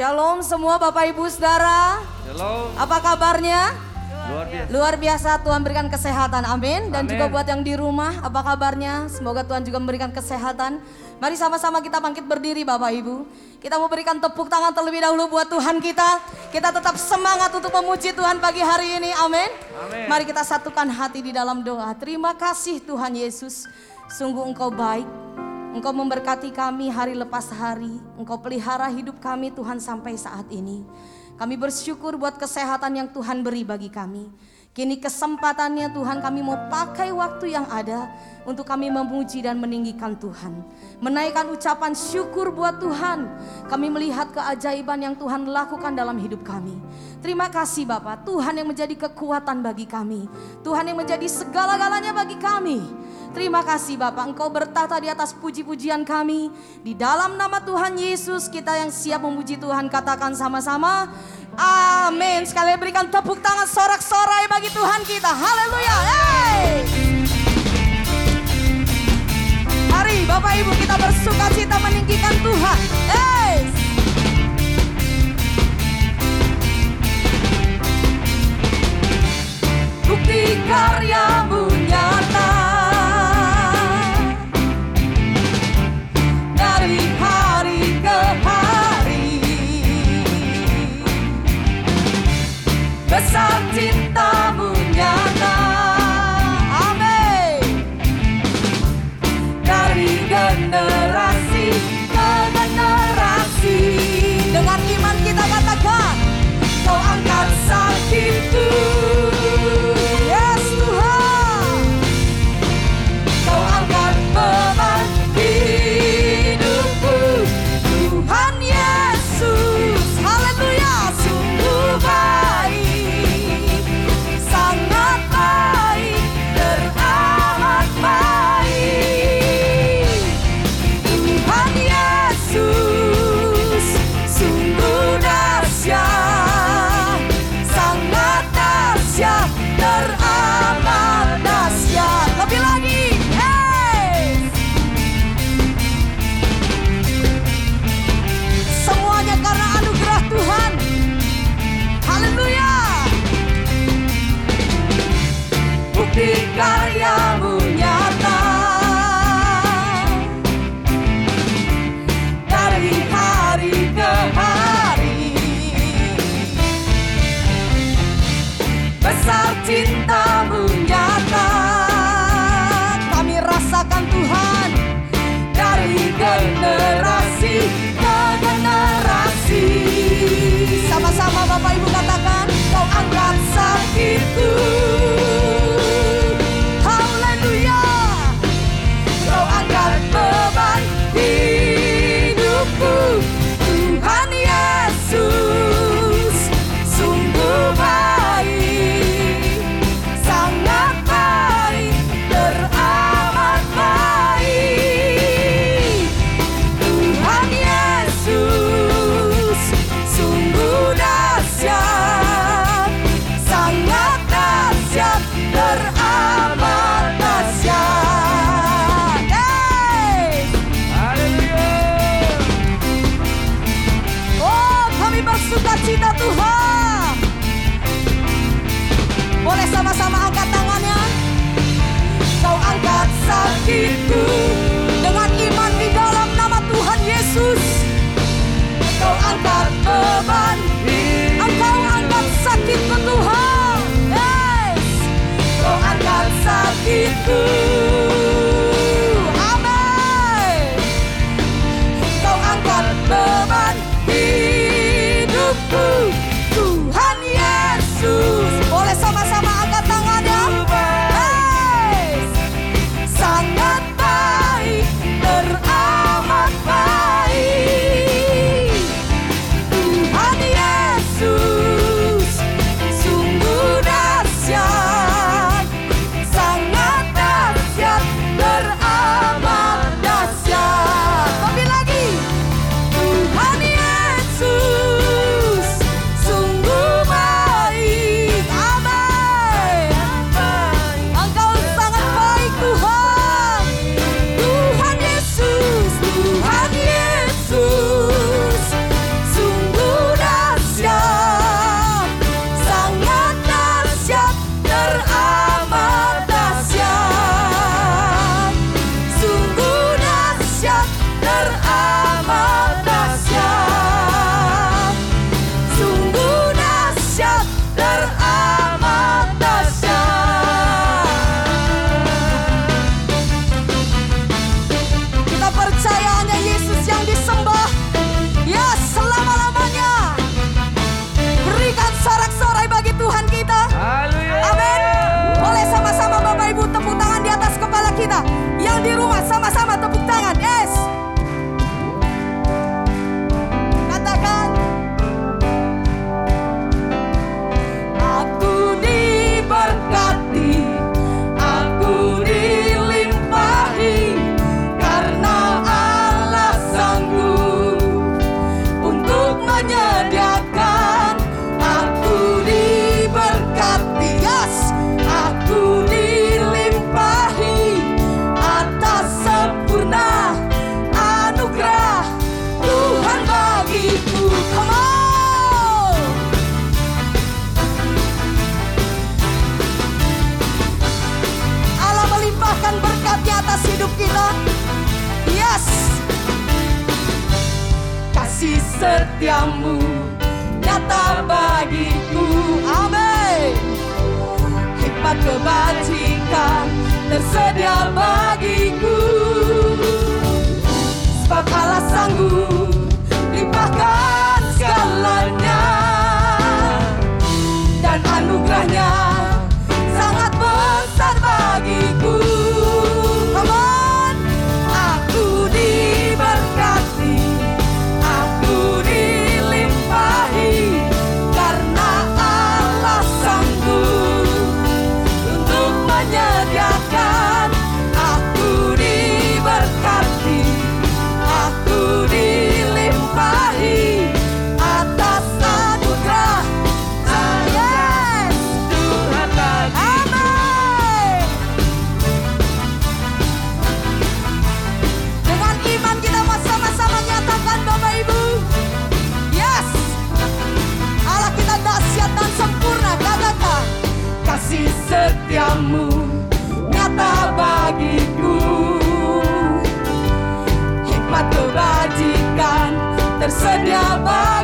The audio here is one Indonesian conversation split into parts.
Shalom semua Bapak Ibu Saudara. Shalom. Apa kabarnya? Luar biasa. Luar biasa Tuhan berikan kesehatan. Amin. Dan Amin. juga buat yang di rumah, apa kabarnya? Semoga Tuhan juga memberikan kesehatan. Mari sama-sama kita bangkit berdiri Bapak Ibu. Kita mau berikan tepuk tangan terlebih dahulu buat Tuhan kita. Kita tetap semangat untuk memuji Tuhan pagi hari ini. Amin. Amin. Mari kita satukan hati di dalam doa. Terima kasih Tuhan Yesus. Sungguh Engkau baik. Engkau memberkati kami hari lepas hari. Engkau pelihara hidup kami Tuhan sampai saat ini. Kami bersyukur buat kesehatan yang Tuhan beri bagi kami. Kini kesempatannya Tuhan kami mau pakai waktu yang ada untuk kami memuji dan meninggikan Tuhan. Menaikkan ucapan syukur buat Tuhan. Kami melihat keajaiban yang Tuhan lakukan dalam hidup kami. Terima kasih Bapak, Tuhan yang menjadi kekuatan bagi kami. Tuhan yang menjadi segala-galanya bagi kami. Terima kasih Bapak, Engkau bertata di atas puji-pujian kami. Di dalam nama Tuhan Yesus, kita yang siap memuji Tuhan, katakan sama-sama. Amin. Sekali berikan tepuk tangan sorak-sorai bagi Tuhan kita. Haleluya. Hey. Bapak Ibu kita bersuka cita meninggikan Tuhan. Bukti karyamu good. Setiamu nyata bagiku. Amin. Hikmat kebajikan tersedia bagiku. Sebab Allah sanggup tersedia bagiku.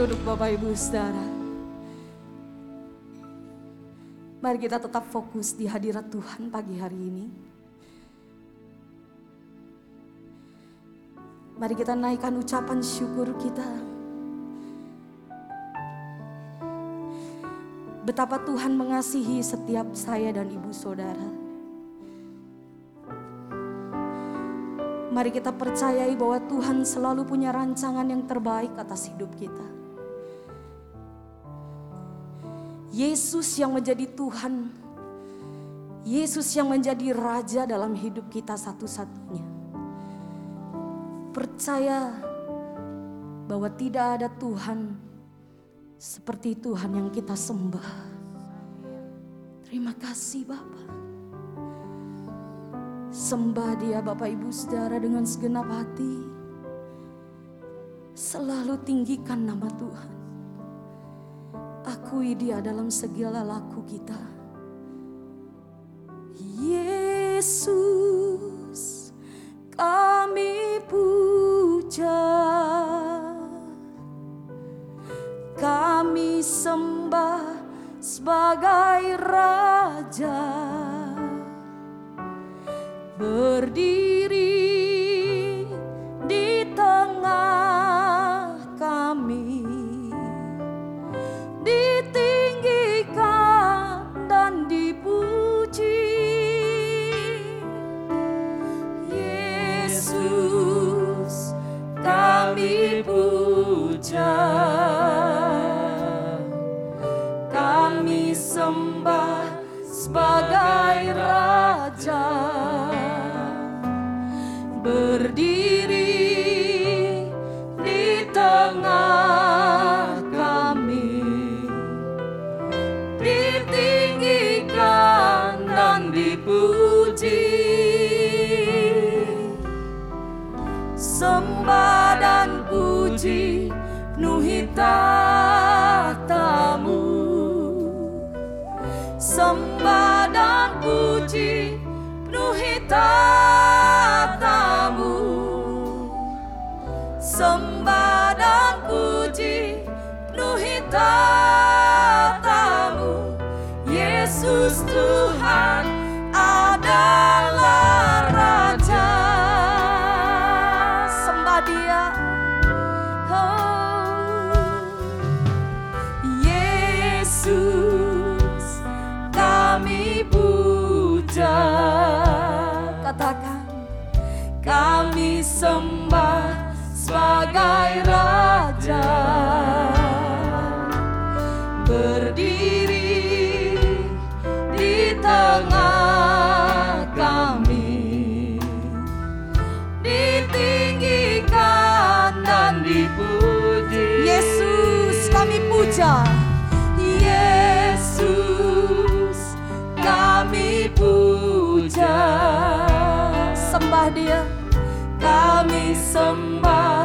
Duduk Bapak Ibu Saudara Mari kita tetap fokus di hadirat Tuhan pagi hari ini Mari kita naikkan ucapan syukur kita Betapa Tuhan mengasihi setiap saya dan ibu saudara. Mari kita percayai bahwa Tuhan selalu punya rancangan yang terbaik atas hidup kita. Yesus yang menjadi Tuhan, Yesus yang menjadi Raja dalam hidup kita satu-satunya. Percaya bahwa tidak ada Tuhan seperti Tuhan yang kita sembah. Terima kasih Bapak. Sembah dia Bapak Ibu Saudara dengan segenap hati. Selalu tinggikan nama Tuhan. Akui dia dalam segala laku kita. Yesus, kami puja. Kami sembah sebagai Raja. Berdiri di tengah ditinggikan dan dipuji. Yesus kami puja. Kami sembah sebagai raja. Berdiri sembah dan puji penuhi tatamu sembah dan puji penuhi tatamu sembah dan puji penuhi tatamu Yesus Tuhan adalah kami sembah sebagai raja. Berdiri di tengah kami. Ditinggikan dan dipuji. Yesus kami puja dia. Kami sembah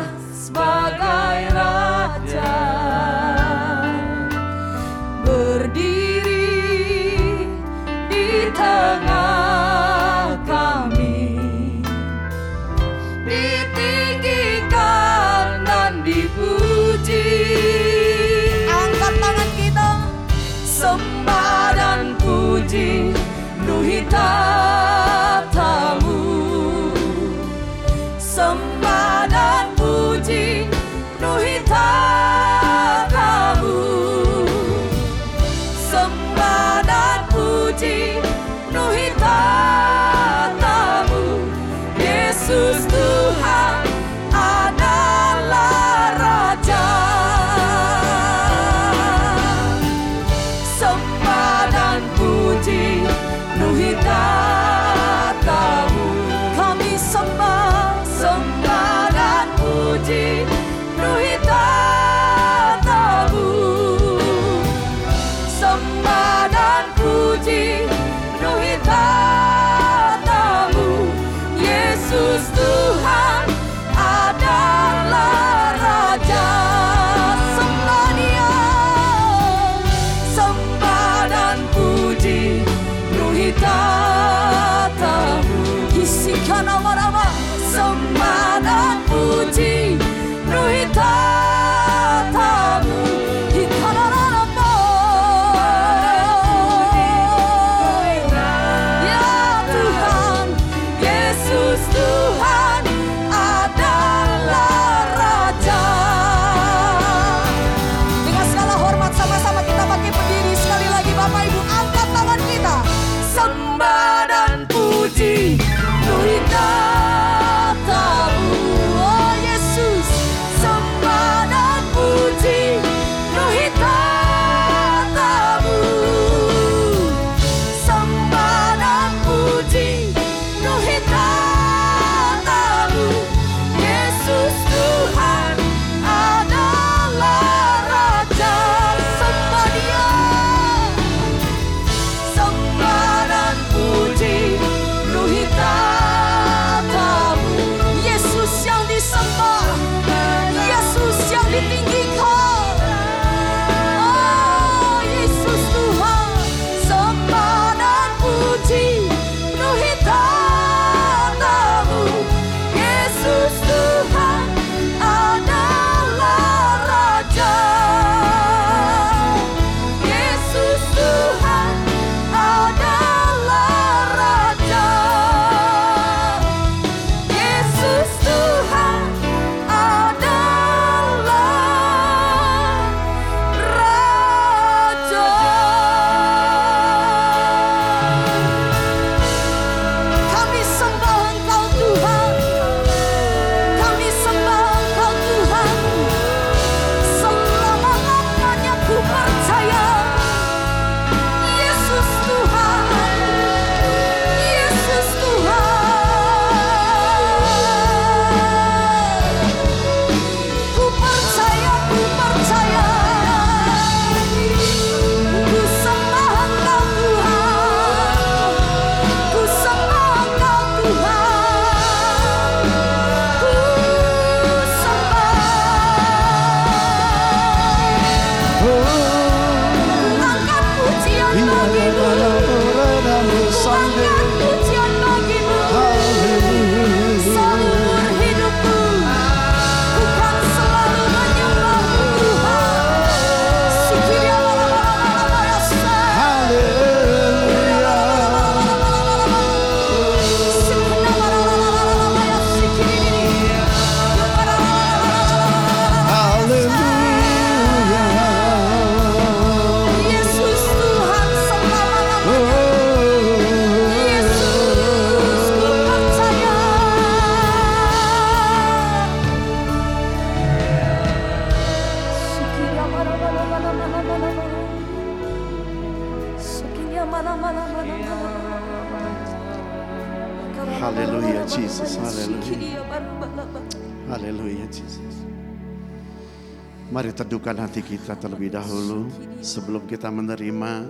hati kita terlebih dahulu sebelum kita menerima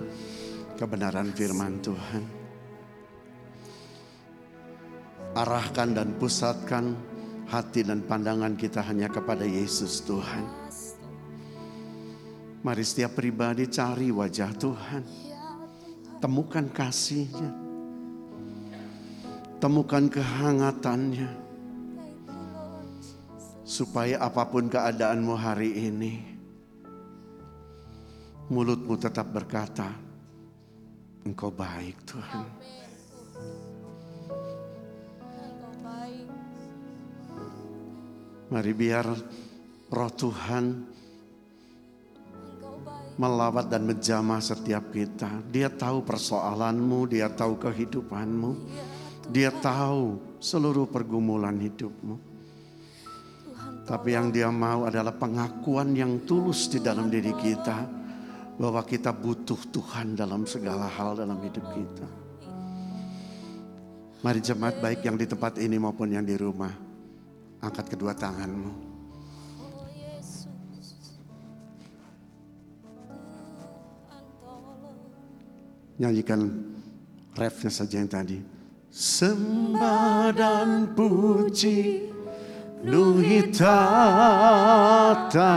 kebenaran firman Tuhan. Arahkan dan pusatkan hati dan pandangan kita hanya kepada Yesus Tuhan. Mari setiap pribadi cari wajah Tuhan. Temukan kasihnya. Temukan kehangatannya supaya apa pun keadaanmu hari ini, mulutmu tetap berkata, "Engkau baik, Tuhan." Mari biar Roh Tuhan melawat dan menjamah setiap kita. Dia tahu persoalanmu, dia tahu kehidupanmu, dia tahu seluruh pergumulan hidupmu. Tapi yang dia mau adalah pengakuan yang tulus di dalam diri kita bahwa kita butuh Tuhan dalam segala hal dalam hidup kita. Mari jemaat baik yang di tempat ini maupun yang di rumah, angkat kedua tanganmu. Nyanyikan refnya saja yang tadi. Sembah dan puji penuhi tata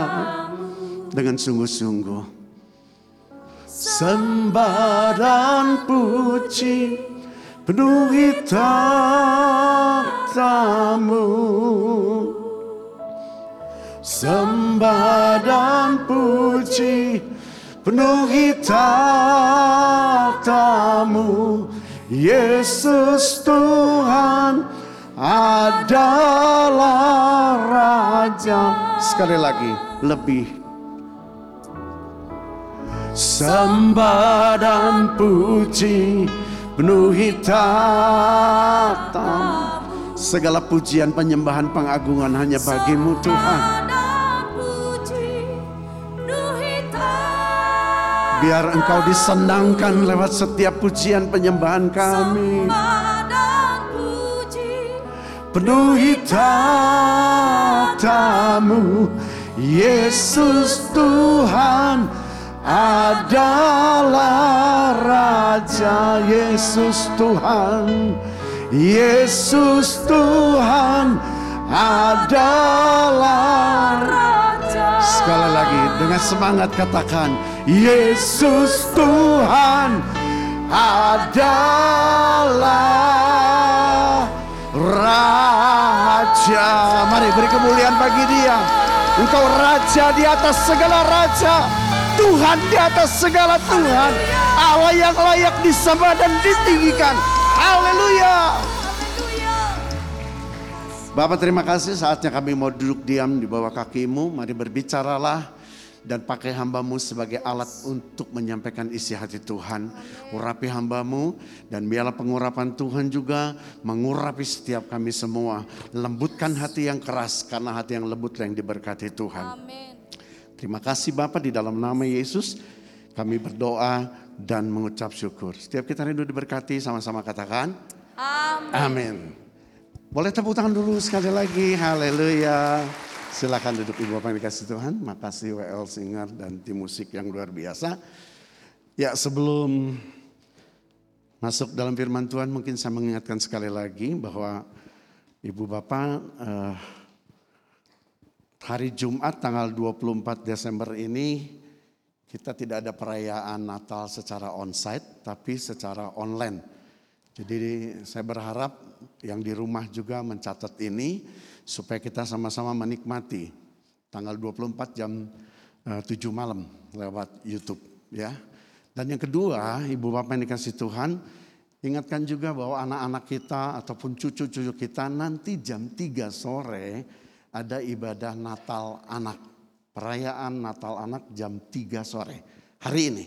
dengan sungguh-sungguh. Sembah dan puji penuhi tatamu. Sembah dan puji penuhi tatamu Yesus Tuhan adalah Raja Sekali lagi lebih Sembah dan puji penuhi tatamu Segala pujian penyembahan pengagungan hanya bagimu Tuhan. Biar engkau disenangkan lewat setiap pujian penyembahan kami. dan puji Penuhi tatamu, Yesus Tuhan adalah Raja Yesus Tuhan. Yesus Tuhan. Adalah Raja. Sekali lagi dengan semangat katakan Yesus Tuhan. Adalah Raja. Mari beri kemuliaan bagi dia. Engkau Raja di atas segala Raja Tuhan di atas segala Tuhan Allah yang layak disembah dan ditinggikan Haleluya Bapak terima kasih saatnya kami mau duduk diam di bawah kakimu. Mari berbicaralah dan pakai hambamu sebagai alat untuk menyampaikan isi hati Tuhan. Urapi hambamu dan biarlah pengurapan Tuhan juga mengurapi setiap kami semua. Lembutkan hati yang keras karena hati yang lembut yang diberkati Tuhan. Amin. Terima kasih Bapak di dalam nama Yesus kami berdoa dan mengucap syukur. Setiap kita rindu diberkati sama-sama katakan. Amin. Amin. Boleh tepuk tangan dulu sekali lagi. Haleluya. Silakan duduk Ibu Bapak yang dikasih Tuhan. Makasih WL Singer dan tim musik yang luar biasa. Ya sebelum masuk dalam firman Tuhan mungkin saya mengingatkan sekali lagi bahwa Ibu Bapak eh, hari Jumat tanggal 24 Desember ini kita tidak ada perayaan Natal secara onsite tapi secara online. Jadi saya berharap yang di rumah juga mencatat ini supaya kita sama-sama menikmati tanggal 24 jam eh, 7 malam lewat YouTube ya. Dan yang kedua, Ibu Bapak yang dikasih Tuhan, ingatkan juga bahwa anak-anak kita ataupun cucu-cucu kita nanti jam 3 sore ada ibadah Natal anak. Perayaan Natal anak jam 3 sore hari ini.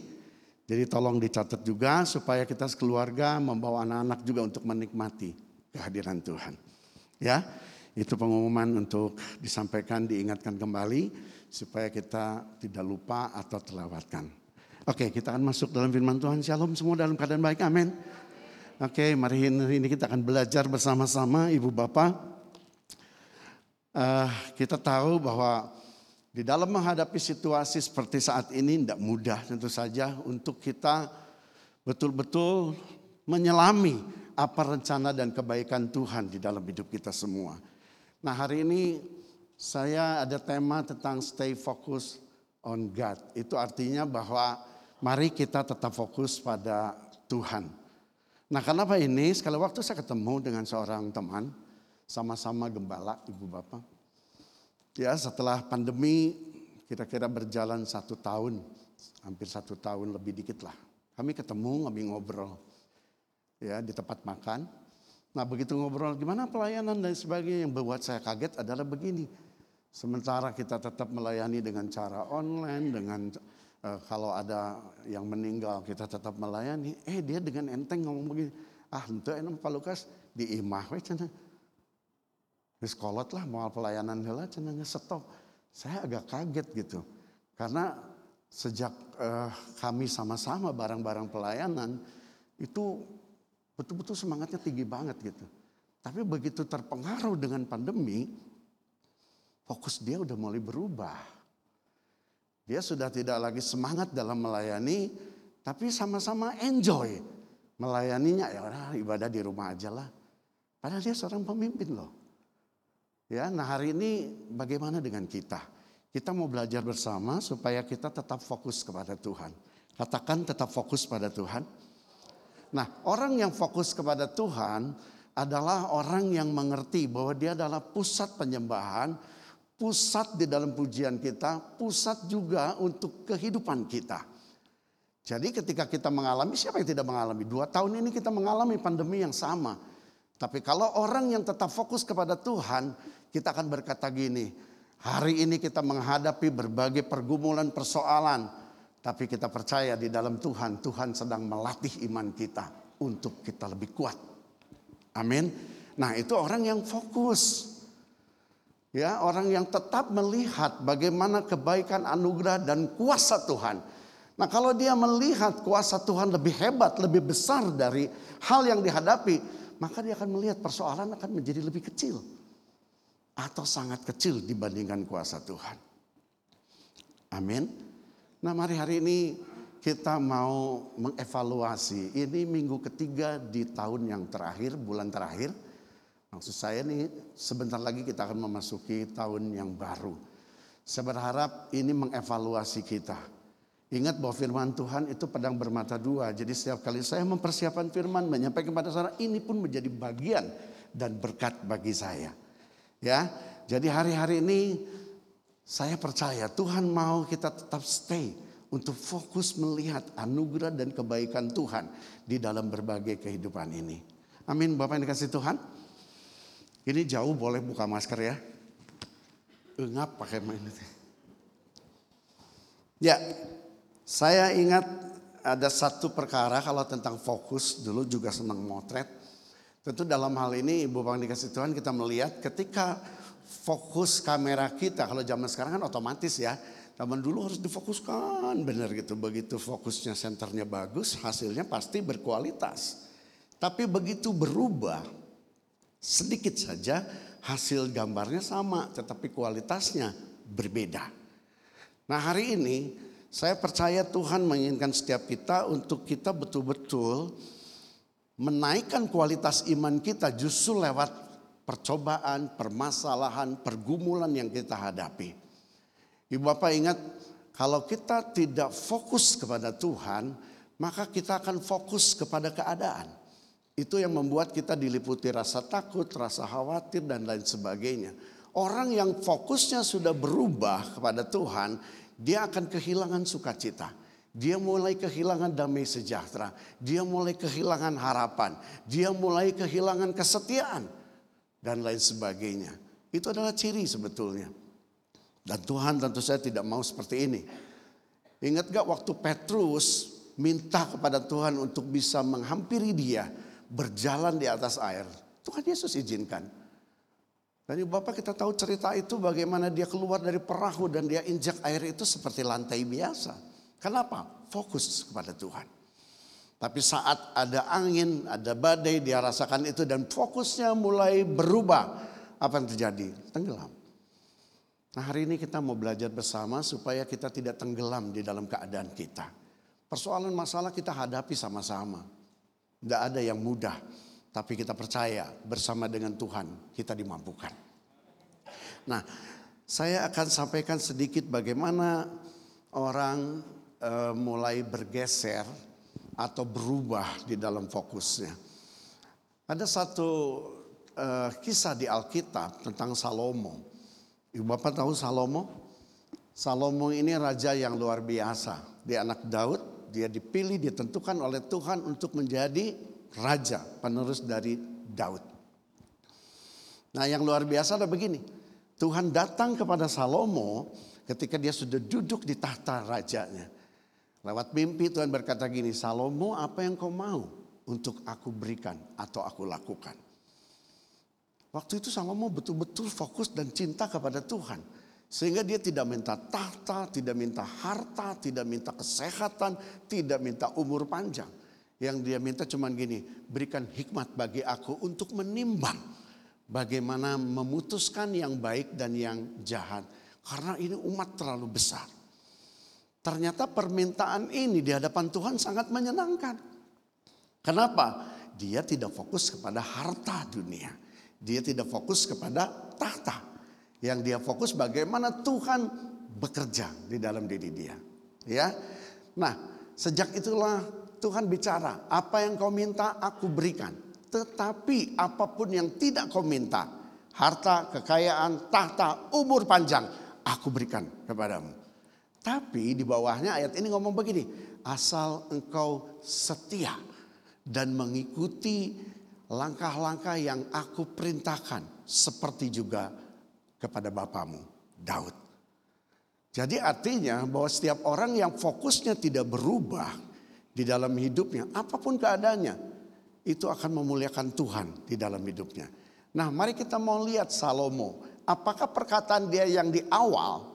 Jadi tolong dicatat juga supaya kita sekeluarga membawa anak-anak juga untuk menikmati kehadiran Tuhan. Ya, itu pengumuman untuk disampaikan, diingatkan kembali supaya kita tidak lupa atau terlewatkan. Oke, kita akan masuk dalam firman Tuhan. Shalom semua dalam keadaan baik. Amin. Oke, mari ini kita akan belajar bersama-sama Ibu Bapak. Eh, kita tahu bahwa di dalam menghadapi situasi seperti saat ini tidak mudah tentu saja untuk kita betul-betul menyelami apa rencana dan kebaikan Tuhan di dalam hidup kita semua. Nah hari ini saya ada tema tentang stay focus on God. Itu artinya bahwa mari kita tetap fokus pada Tuhan. Nah kenapa ini? Sekali waktu saya ketemu dengan seorang teman, sama-sama gembala ibu bapak. Ya setelah pandemi kira-kira berjalan satu tahun, hampir satu tahun lebih dikit lah. Kami ketemu, kami ngobrol ya di tempat makan. Nah begitu ngobrol gimana pelayanan dan sebagainya yang membuat saya kaget adalah begini. Sementara kita tetap melayani dengan cara online, dengan uh, kalau ada yang meninggal kita tetap melayani. Eh dia dengan enteng ngomong begini, ah itu enak Pak Lukas di imah we. Wis kolot lah mau pelayanan heula cenah stop. Saya agak kaget gitu. Karena sejak uh, kami sama-sama barang-barang pelayanan itu betul-betul semangatnya tinggi banget gitu. Tapi begitu terpengaruh dengan pandemi, fokus dia udah mulai berubah. Dia sudah tidak lagi semangat dalam melayani, tapi sama-sama enjoy melayaninya. Ya udah ibadah di rumah aja lah. Padahal dia seorang pemimpin loh. Ya, nah hari ini bagaimana dengan kita? Kita mau belajar bersama supaya kita tetap fokus kepada Tuhan. Katakan tetap fokus pada Tuhan. Nah, orang yang fokus kepada Tuhan adalah orang yang mengerti bahwa dia adalah pusat penyembahan, pusat di dalam pujian kita, pusat juga untuk kehidupan kita. Jadi ketika kita mengalami, siapa yang tidak mengalami? Dua tahun ini kita mengalami pandemi yang sama. Tapi kalau orang yang tetap fokus kepada Tuhan, kita akan berkata gini, hari ini kita menghadapi berbagai pergumulan persoalan. Tapi kita percaya di dalam Tuhan, Tuhan sedang melatih iman kita untuk kita lebih kuat. Amin. Nah itu orang yang fokus. Ya, orang yang tetap melihat bagaimana kebaikan anugerah dan kuasa Tuhan. Nah, kalau dia melihat kuasa Tuhan lebih hebat, lebih besar dari hal yang dihadapi, maka dia akan melihat persoalan akan menjadi lebih kecil atau sangat kecil dibandingkan kuasa Tuhan. Amin. Nah, mari hari ini kita mau mengevaluasi. Ini minggu ketiga di tahun yang terakhir, bulan terakhir. Maksud saya nih sebentar lagi kita akan memasuki tahun yang baru. Saya berharap ini mengevaluasi kita. Ingat bahwa firman Tuhan itu pedang bermata dua. Jadi setiap kali saya mempersiapkan firman, menyampaikan kepada saudara, ini pun menjadi bagian dan berkat bagi saya. Ya, jadi hari-hari ini saya percaya Tuhan mau kita tetap stay untuk fokus melihat anugerah dan kebaikan Tuhan di dalam berbagai kehidupan ini. Amin, Bapak yang dikasih Tuhan. Ini jauh boleh buka masker ya. Engap pakai main. Ya, saya ingat ada satu perkara kalau tentang fokus dulu juga senang motret. Tentu dalam hal ini Ibu Bang dikasih Tuhan kita melihat ketika fokus kamera kita kalau zaman sekarang kan otomatis ya. Zaman dulu harus difokuskan benar gitu. Begitu fokusnya senternya bagus hasilnya pasti berkualitas. Tapi begitu berubah sedikit saja hasil gambarnya sama tetapi kualitasnya berbeda. Nah hari ini saya percaya Tuhan menginginkan setiap kita untuk kita betul-betul menaikkan kualitas iman kita justru lewat percobaan, permasalahan, pergumulan yang kita hadapi. Ibu Bapak ingat kalau kita tidak fokus kepada Tuhan, maka kita akan fokus kepada keadaan. Itu yang membuat kita diliputi rasa takut, rasa khawatir dan lain sebagainya. Orang yang fokusnya sudah berubah kepada Tuhan, dia akan kehilangan sukacita. Dia mulai kehilangan damai sejahtera. Dia mulai kehilangan harapan. Dia mulai kehilangan kesetiaan. Dan lain sebagainya. Itu adalah ciri sebetulnya. Dan Tuhan tentu saya tidak mau seperti ini. Ingat gak waktu Petrus minta kepada Tuhan untuk bisa menghampiri dia. Berjalan di atas air. Tuhan Yesus izinkan. Ibu bapak kita tahu cerita itu bagaimana dia keluar dari perahu dan dia injak air itu seperti lantai biasa. Kenapa? Fokus kepada Tuhan. Tapi saat ada angin, ada badai, dia rasakan itu dan fokusnya mulai berubah. Apa yang terjadi? Tenggelam. Nah hari ini kita mau belajar bersama supaya kita tidak tenggelam di dalam keadaan kita. Persoalan masalah kita hadapi sama-sama. Tidak ada yang mudah. Tapi kita percaya bersama dengan Tuhan kita dimampukan. Nah saya akan sampaikan sedikit bagaimana orang eh, mulai bergeser atau berubah di dalam fokusnya. Ada satu uh, kisah di Alkitab tentang Salomo. Ibu Bapak tahu Salomo? Salomo ini raja yang luar biasa. Dia anak Daud, dia dipilih, ditentukan oleh Tuhan untuk menjadi raja, penerus dari Daud. Nah yang luar biasa adalah begini. Tuhan datang kepada Salomo ketika dia sudah duduk di tahta rajanya. Lewat mimpi Tuhan berkata gini, Salomo apa yang kau mau untuk aku berikan atau aku lakukan. Waktu itu Salomo betul-betul fokus dan cinta kepada Tuhan. Sehingga dia tidak minta tahta, tidak minta harta, tidak minta kesehatan, tidak minta umur panjang. Yang dia minta cuma gini, berikan hikmat bagi aku untuk menimbang. Bagaimana memutuskan yang baik dan yang jahat. Karena ini umat terlalu besar. Ternyata permintaan ini di hadapan Tuhan sangat menyenangkan. Kenapa? Dia tidak fokus kepada harta dunia. Dia tidak fokus kepada tahta. Yang dia fokus bagaimana Tuhan bekerja di dalam diri dia. Ya. Nah, sejak itulah Tuhan bicara, apa yang kau minta aku berikan. Tetapi apa pun yang tidak kau minta, harta, kekayaan, tahta, umur panjang, aku berikan kepadamu. Tapi di bawahnya ayat ini ngomong begini, asal engkau setia dan mengikuti langkah-langkah yang aku perintahkan seperti juga kepada bapamu Daud. Jadi artinya bahwa setiap orang yang fokusnya tidak berubah di dalam hidupnya, apa pun keadaannya, itu akan memuliakan Tuhan di dalam hidupnya. Nah, mari kita mau lihat Salomo. Apakah perkataan dia yang di awal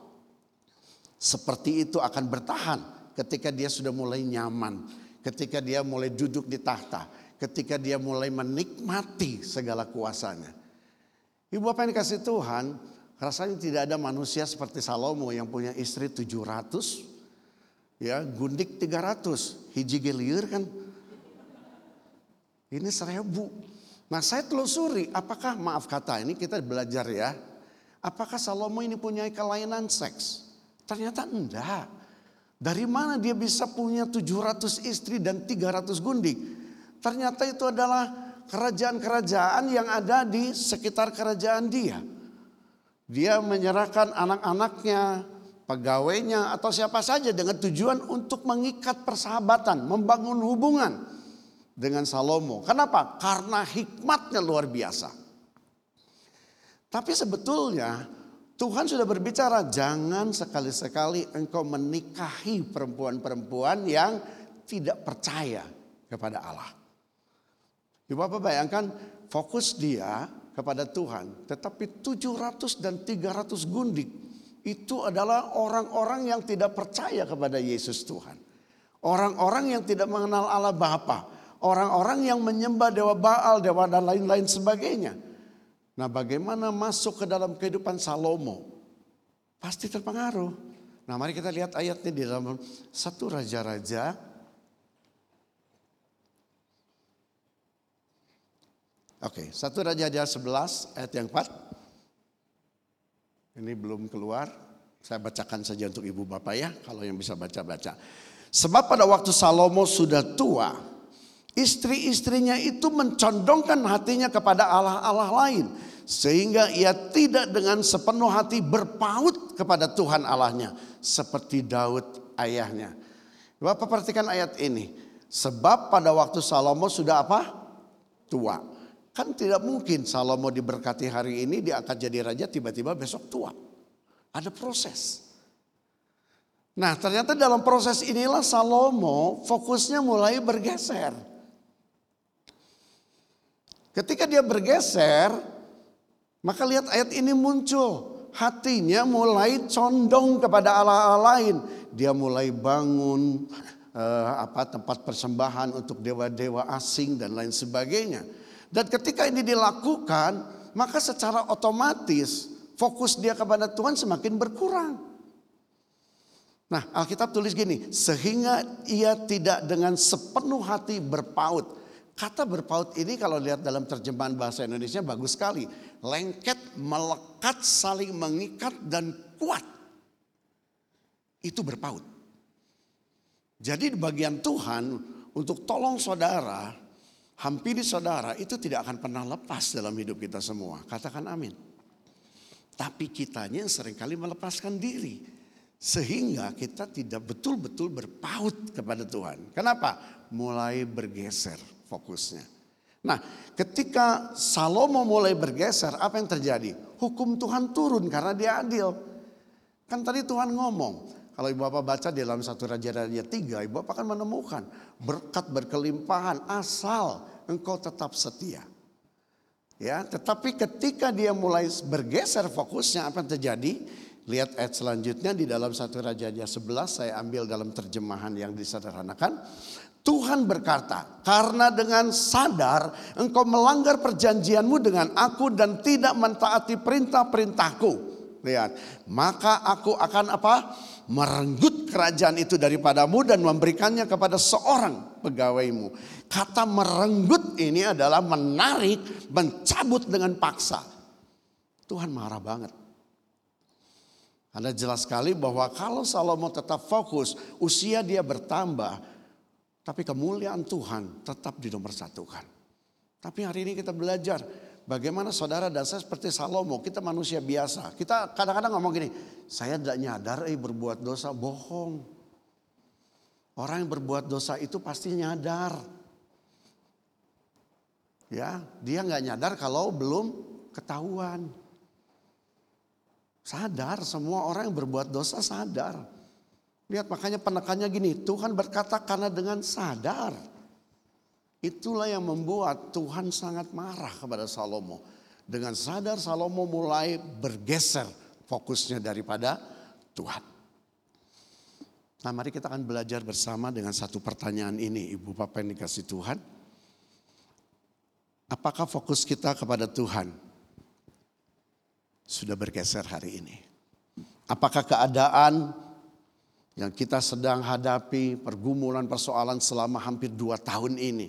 seperti itu akan bertahan ketika dia sudah mulai nyaman, ketika dia mulai duduk di tahta, ketika dia mulai menikmati segala kuasanya. Ibu apa yang dikasih Tuhan, rasanya tidak ada manusia seperti Salomo yang punya istri 700, ya gundik 300, hiji geliur kan. Ini seribu. Nah saya telusuri apakah maaf kata ini kita belajar ya. Apakah Salomo ini punya kelainan seks? Ternyata enggak. Dari mana dia bisa punya 700 istri dan 300 gundik? Ternyata itu adalah kerajaan-kerajaan yang ada di sekitar kerajaan dia. Dia menyerahkan anak-anaknya, pegawainya atau siapa saja dengan tujuan untuk mengikat persahabatan, membangun hubungan dengan Salomo. Kenapa? Karena hikmatnya luar biasa. Tapi sebetulnya Tuhan sudah berbicara, jangan sekali-sekali engkau menikahi perempuan-perempuan yang tidak percaya kepada Allah. Ibu Bapak bayangkan fokus dia kepada Tuhan. Tetapi 700 dan 300 gundik itu adalah orang-orang yang tidak percaya kepada Yesus Tuhan. Orang-orang yang tidak mengenal Allah Bapa. Orang-orang yang menyembah Dewa Baal, Dewa dan lain-lain sebagainya. Nah bagaimana masuk ke dalam kehidupan Salomo? Pasti terpengaruh. Nah mari kita lihat ayatnya di dalam satu raja-raja. Oke, satu raja-raja 11 ayat yang 4. Ini belum keluar. Saya bacakan saja untuk ibu bapak ya, kalau yang bisa baca-baca. Sebab pada waktu Salomo sudah tua, istri-istrinya itu mencondongkan hatinya kepada Allah-Allah lain sehingga ia tidak dengan sepenuh hati berpaut kepada Tuhan Allahnya. Seperti Daud ayahnya. Bapak perhatikan ayat ini. Sebab pada waktu Salomo sudah apa? Tua. Kan tidak mungkin Salomo diberkati hari ini dia akan jadi raja tiba-tiba besok tua. Ada proses. Nah ternyata dalam proses inilah Salomo fokusnya mulai bergeser. Ketika dia bergeser, maka lihat ayat ini muncul. Hatinya mulai condong kepada Allah-Allah lain. Dia mulai bangun eh, apa tempat persembahan untuk dewa-dewa asing dan lain sebagainya. Dan ketika ini dilakukan, maka secara otomatis fokus dia kepada Tuhan semakin berkurang. Nah, Alkitab tulis gini, sehingga ia tidak dengan sepenuh hati berpaut. Kata berpaut ini kalau lihat dalam terjemahan bahasa Indonesia bagus sekali. Lengket, melekat, saling mengikat dan kuat. Itu berpaut. Jadi di bagian Tuhan untuk tolong saudara, hampiri saudara itu tidak akan pernah lepas dalam hidup kita semua. Katakan amin. Tapi kitanya sering kali melepaskan diri. Sehingga kita tidak betul-betul berpaut kepada Tuhan. Kenapa? Mulai bergeser fokusnya. Nah ketika Salomo mulai bergeser apa yang terjadi? Hukum Tuhan turun karena dia adil. Kan tadi Tuhan ngomong. Kalau ibu bapak baca di dalam satu Raja-Raja tiga, ibu bapak akan menemukan berkat berkelimpahan asal engkau tetap setia. Ya, tetapi ketika dia mulai bergeser fokusnya apa yang terjadi? Lihat ayat selanjutnya di dalam satu Raja-Raja 11 saya ambil dalam terjemahan yang disederhanakan. Tuhan berkata, karena dengan sadar engkau melanggar perjanjianmu dengan aku dan tidak mentaati perintah-perintahku. Lihat, maka aku akan apa? Merenggut kerajaan itu daripadamu dan memberikannya kepada seorang pegawaimu. Kata merenggut ini adalah menarik, mencabut dengan paksa. Tuhan marah banget. Anda jelas sekali bahwa kalau Salomo tetap fokus, usia dia bertambah, tapi kemuliaan Tuhan tetap dinomorsatukan. Tapi hari ini kita belajar bagaimana saudara dan saya seperti Salomo, kita manusia biasa. Kita kadang-kadang ngomong gini, saya tidak nyadar eh berbuat dosa, bohong. Orang yang berbuat dosa itu pasti nyadar. Ya, dia nggak nyadar kalau belum ketahuan. Sadar, semua orang yang berbuat dosa sadar. Lihat makanya penekannya gini, Tuhan berkata karena dengan sadar. Itulah yang membuat Tuhan sangat marah kepada Salomo. Dengan sadar Salomo mulai bergeser fokusnya daripada Tuhan. Nah mari kita akan belajar bersama dengan satu pertanyaan ini Ibu Bapak yang dikasih Tuhan. Apakah fokus kita kepada Tuhan? sudah bergeser hari ini. Apakah keadaan yang kita sedang hadapi pergumulan persoalan selama hampir dua tahun ini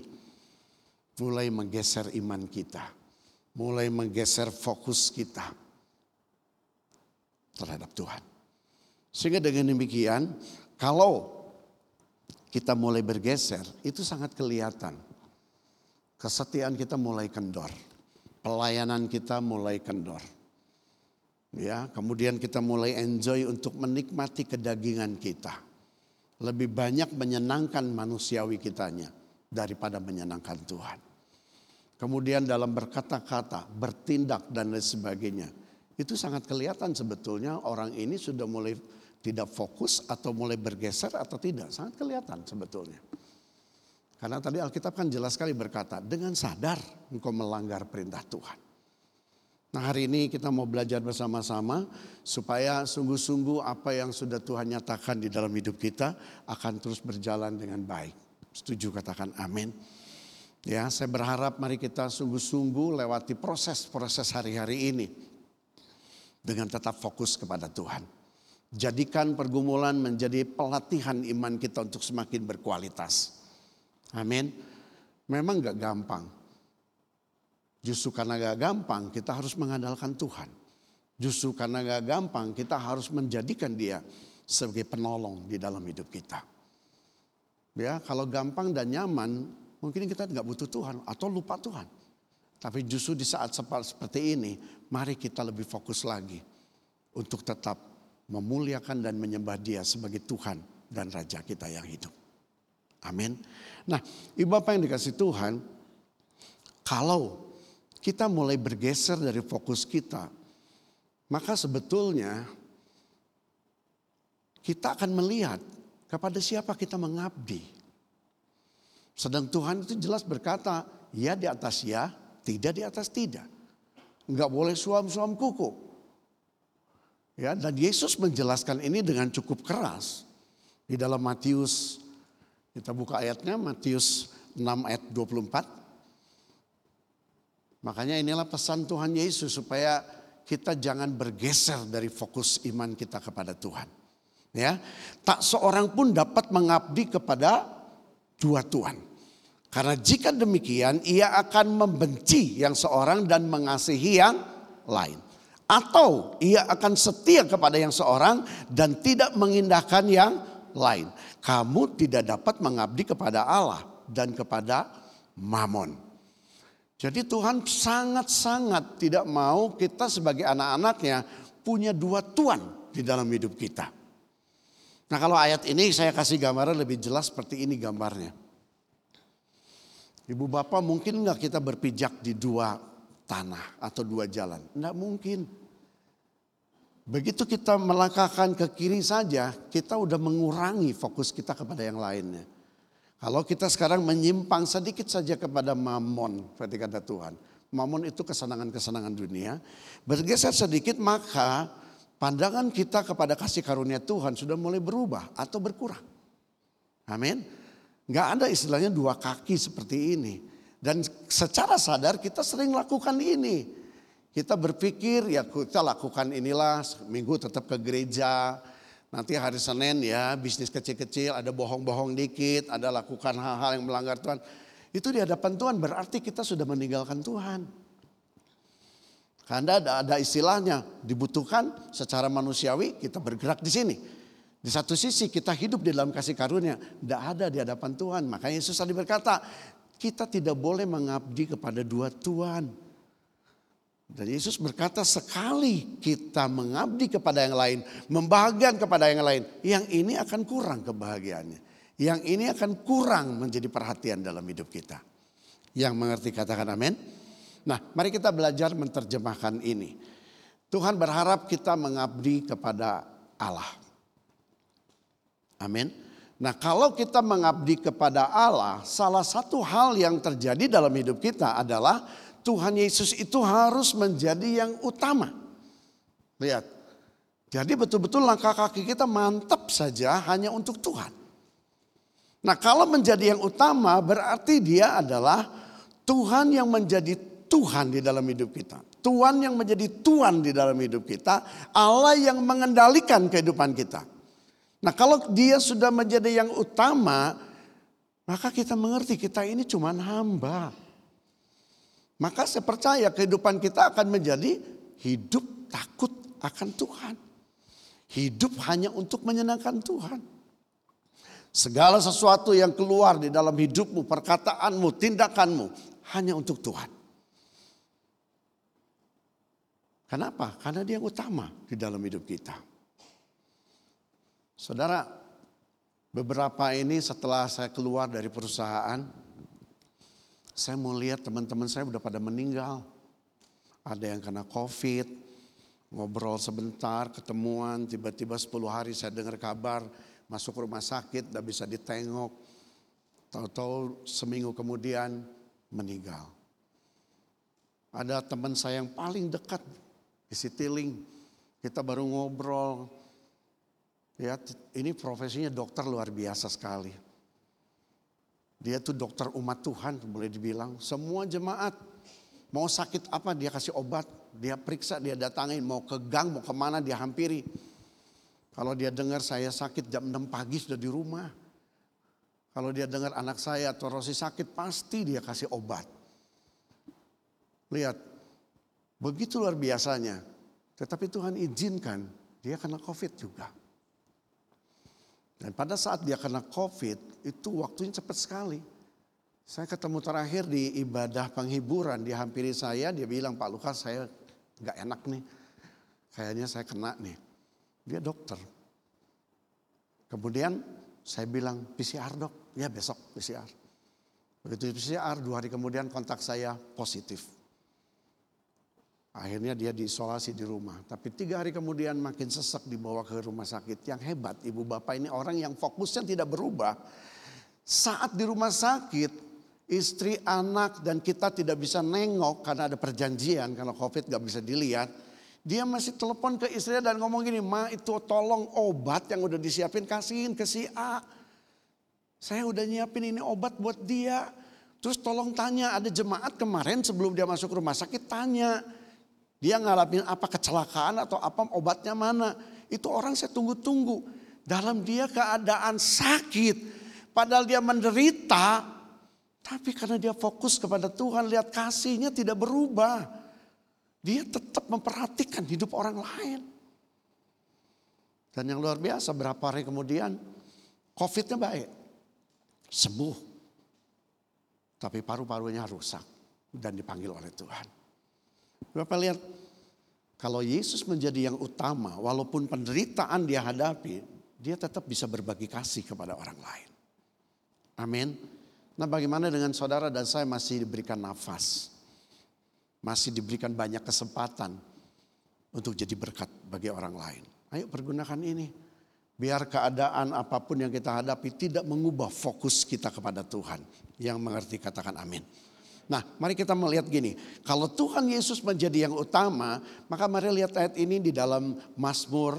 mulai menggeser iman kita, mulai menggeser fokus kita terhadap Tuhan. Sehingga dengan demikian, kalau kita mulai bergeser, itu sangat kelihatan. Kesetiaan kita mulai kendor, pelayanan kita mulai kendor Ya, kemudian kita mulai enjoy untuk menikmati kedagingan kita. Lebih banyak menyenangkan manusiawi kitanya daripada menyenangkan Tuhan. Kemudian dalam berkata-kata, bertindak dan lain sebagainya. Itu sangat kelihatan sebetulnya orang ini sudah mulai tidak fokus atau mulai bergeser atau tidak. Sangat kelihatan sebetulnya. Karena tadi Alkitab kan jelas sekali berkata, dengan sadar engkau melanggar perintah Tuhan. Nah hari ini kita mau belajar bersama-sama supaya sungguh-sungguh apa yang sudah Tuhan nyatakan di dalam hidup kita akan terus berjalan dengan baik. Setuju katakan amin. Ya saya berharap mari kita sungguh-sungguh lewati proses-proses hari-hari ini. Dengan tetap fokus kepada Tuhan. Jadikan pergumulan menjadi pelatihan iman kita untuk semakin berkualitas. Amin. Memang gak gampang. Justru karena gak gampang kita harus mengandalkan Tuhan. Justru karena gak gampang kita harus menjadikan dia sebagai penolong di dalam hidup kita. Ya, kalau gampang dan nyaman, mungkin kita nggak butuh Tuhan atau lupa Tuhan. Tapi justru di saat seperti ini, mari kita lebih fokus lagi untuk tetap memuliakan dan menyembah Dia sebagai Tuhan dan Raja kita yang hidup. Amin. Nah, ibu bapak yang dikasih Tuhan, kalau kita mulai bergeser dari fokus kita, maka sebetulnya kita akan melihat kepada siapa kita mengabdi. Sedang Tuhan itu jelas berkata, ya di atas ya, tidak di atas tidak. Enggak boleh suam-suam kuku. Ya, dan Yesus menjelaskan ini dengan cukup keras di dalam Matius Kita buka ayatnya Matius 6 ayat 24. Makanya inilah pesan Tuhan Yesus supaya kita jangan bergeser dari fokus iman kita kepada Tuhan. Ya, tak seorang pun dapat mengabdi kepada dua Tuhan. Karena jika demikian ia akan membenci yang seorang dan mengasihi yang lain. Atau ia akan setia kepada yang seorang dan tidak mengindahkan yang lain. Kamu tidak dapat mengabdi kepada Allah dan kepada Mamon. Jadi Tuhan sangat-sangat tidak mau kita sebagai anak-anaknya punya dua Tuhan di dalam hidup kita. Nah kalau ayat ini saya kasih gambaran lebih jelas seperti ini gambarnya. Ibu bapak mungkin nggak kita berpijak di dua tanah atau dua jalan? Nggak mungkin. Begitu kita melangkahkan ke kiri saja, kita udah mengurangi fokus kita kepada yang lainnya. Kalau kita sekarang menyimpang sedikit saja kepada mamon, seperti kata Tuhan. Mamon itu kesenangan-kesenangan dunia. Bergeser sedikit maka pandangan kita kepada kasih karunia Tuhan sudah mulai berubah atau berkurang. Amin. Gak ada istilahnya dua kaki seperti ini. Dan secara sadar kita sering lakukan ini. Kita berpikir ya kita lakukan inilah minggu tetap ke gereja. Nanti hari Senin ya bisnis kecil-kecil ada bohong-bohong dikit. Ada lakukan hal-hal yang melanggar Tuhan. Itu di hadapan Tuhan berarti kita sudah meninggalkan Tuhan. Karena ada, ada istilahnya dibutuhkan secara manusiawi kita bergerak di sini. Di satu sisi kita hidup di dalam kasih karunia. Tidak ada di hadapan Tuhan. Makanya Yesus tadi berkata kita tidak boleh mengabdi kepada dua Tuhan. Dan Yesus berkata sekali kita mengabdi kepada yang lain, membahagian kepada yang lain, yang ini akan kurang kebahagiaannya. Yang ini akan kurang menjadi perhatian dalam hidup kita. Yang mengerti katakan amin. Nah mari kita belajar menerjemahkan ini. Tuhan berharap kita mengabdi kepada Allah. Amin. Nah kalau kita mengabdi kepada Allah, salah satu hal yang terjadi dalam hidup kita adalah Tuhan Yesus itu harus menjadi yang utama. Lihat. Jadi betul-betul langkah kaki kita mantap saja hanya untuk Tuhan. Nah kalau menjadi yang utama berarti dia adalah Tuhan yang menjadi Tuhan di dalam hidup kita. Tuhan yang menjadi Tuhan di dalam hidup kita. Allah yang mengendalikan kehidupan kita. Nah kalau dia sudah menjadi yang utama. Maka kita mengerti kita ini cuma hamba. Maka saya percaya kehidupan kita akan menjadi hidup takut akan Tuhan. Hidup hanya untuk menyenangkan Tuhan. Segala sesuatu yang keluar di dalam hidupmu, perkataanmu, tindakanmu hanya untuk Tuhan. Kenapa? Karena dia utama di dalam hidup kita. Saudara, beberapa ini setelah saya keluar dari perusahaan, saya mau lihat teman-teman saya udah pada meninggal. Ada yang kena covid, ngobrol sebentar, ketemuan, tiba-tiba 10 hari saya dengar kabar masuk rumah sakit, tidak bisa ditengok. Tahu-tahu seminggu kemudian meninggal. Ada teman saya yang paling dekat di Citylink, kita baru ngobrol. Ya, ini profesinya dokter luar biasa sekali. Dia tuh dokter umat Tuhan boleh dibilang. Semua jemaat mau sakit apa dia kasih obat. Dia periksa, dia datangin. Mau ke gang, mau ke mana dia hampiri. Kalau dia dengar saya sakit jam 6 pagi sudah di rumah. Kalau dia dengar anak saya atau Rosi sakit pasti dia kasih obat. Lihat, begitu luar biasanya. Tetapi Tuhan izinkan dia kena covid juga. Dan pada saat dia kena COVID, itu waktunya cepat sekali. Saya ketemu terakhir di ibadah penghiburan, dia hampiri saya, dia bilang, Pak Lukas saya gak enak nih. Kayaknya saya kena nih. Dia dokter. Kemudian saya bilang, PCR dok, ya besok PCR. Begitu PCR, dua hari kemudian kontak saya positif. Akhirnya dia diisolasi di rumah. Tapi tiga hari kemudian makin sesak dibawa ke rumah sakit. Yang hebat ibu bapak ini orang yang fokusnya tidak berubah. Saat di rumah sakit istri, anak dan kita tidak bisa nengok karena ada perjanjian. Karena covid gak bisa dilihat. Dia masih telepon ke istrinya dan ngomong gini, ma itu tolong obat yang udah disiapin kasihin ke si A. Saya udah nyiapin ini obat buat dia. Terus tolong tanya, ada jemaat kemarin sebelum dia masuk rumah sakit tanya. Dia ngalamin apa kecelakaan atau apa obatnya mana. Itu orang saya tunggu-tunggu. Dalam dia keadaan sakit. Padahal dia menderita. Tapi karena dia fokus kepada Tuhan, lihat kasihnya tidak berubah. Dia tetap memperhatikan hidup orang lain. Dan yang luar biasa berapa hari kemudian COVID-nya baik. Sembuh. Tapi paru-parunya rusak dan dipanggil oleh Tuhan. Bapak lihat kalau Yesus menjadi yang utama walaupun penderitaan dia hadapi, dia tetap bisa berbagi kasih kepada orang lain. Amin. Nah bagaimana dengan saudara dan saya masih diberikan nafas. Masih diberikan banyak kesempatan untuk jadi berkat bagi orang lain. Ayo pergunakan ini. Biar keadaan apa pun yang kita hadapi tidak mengubah fokus kita kepada Tuhan. Yang mengerti katakan amin. Nah mari kita melihat gini. Kalau Tuhan Yesus menjadi yang utama. Maka mari lihat ayat ini di dalam Mazmur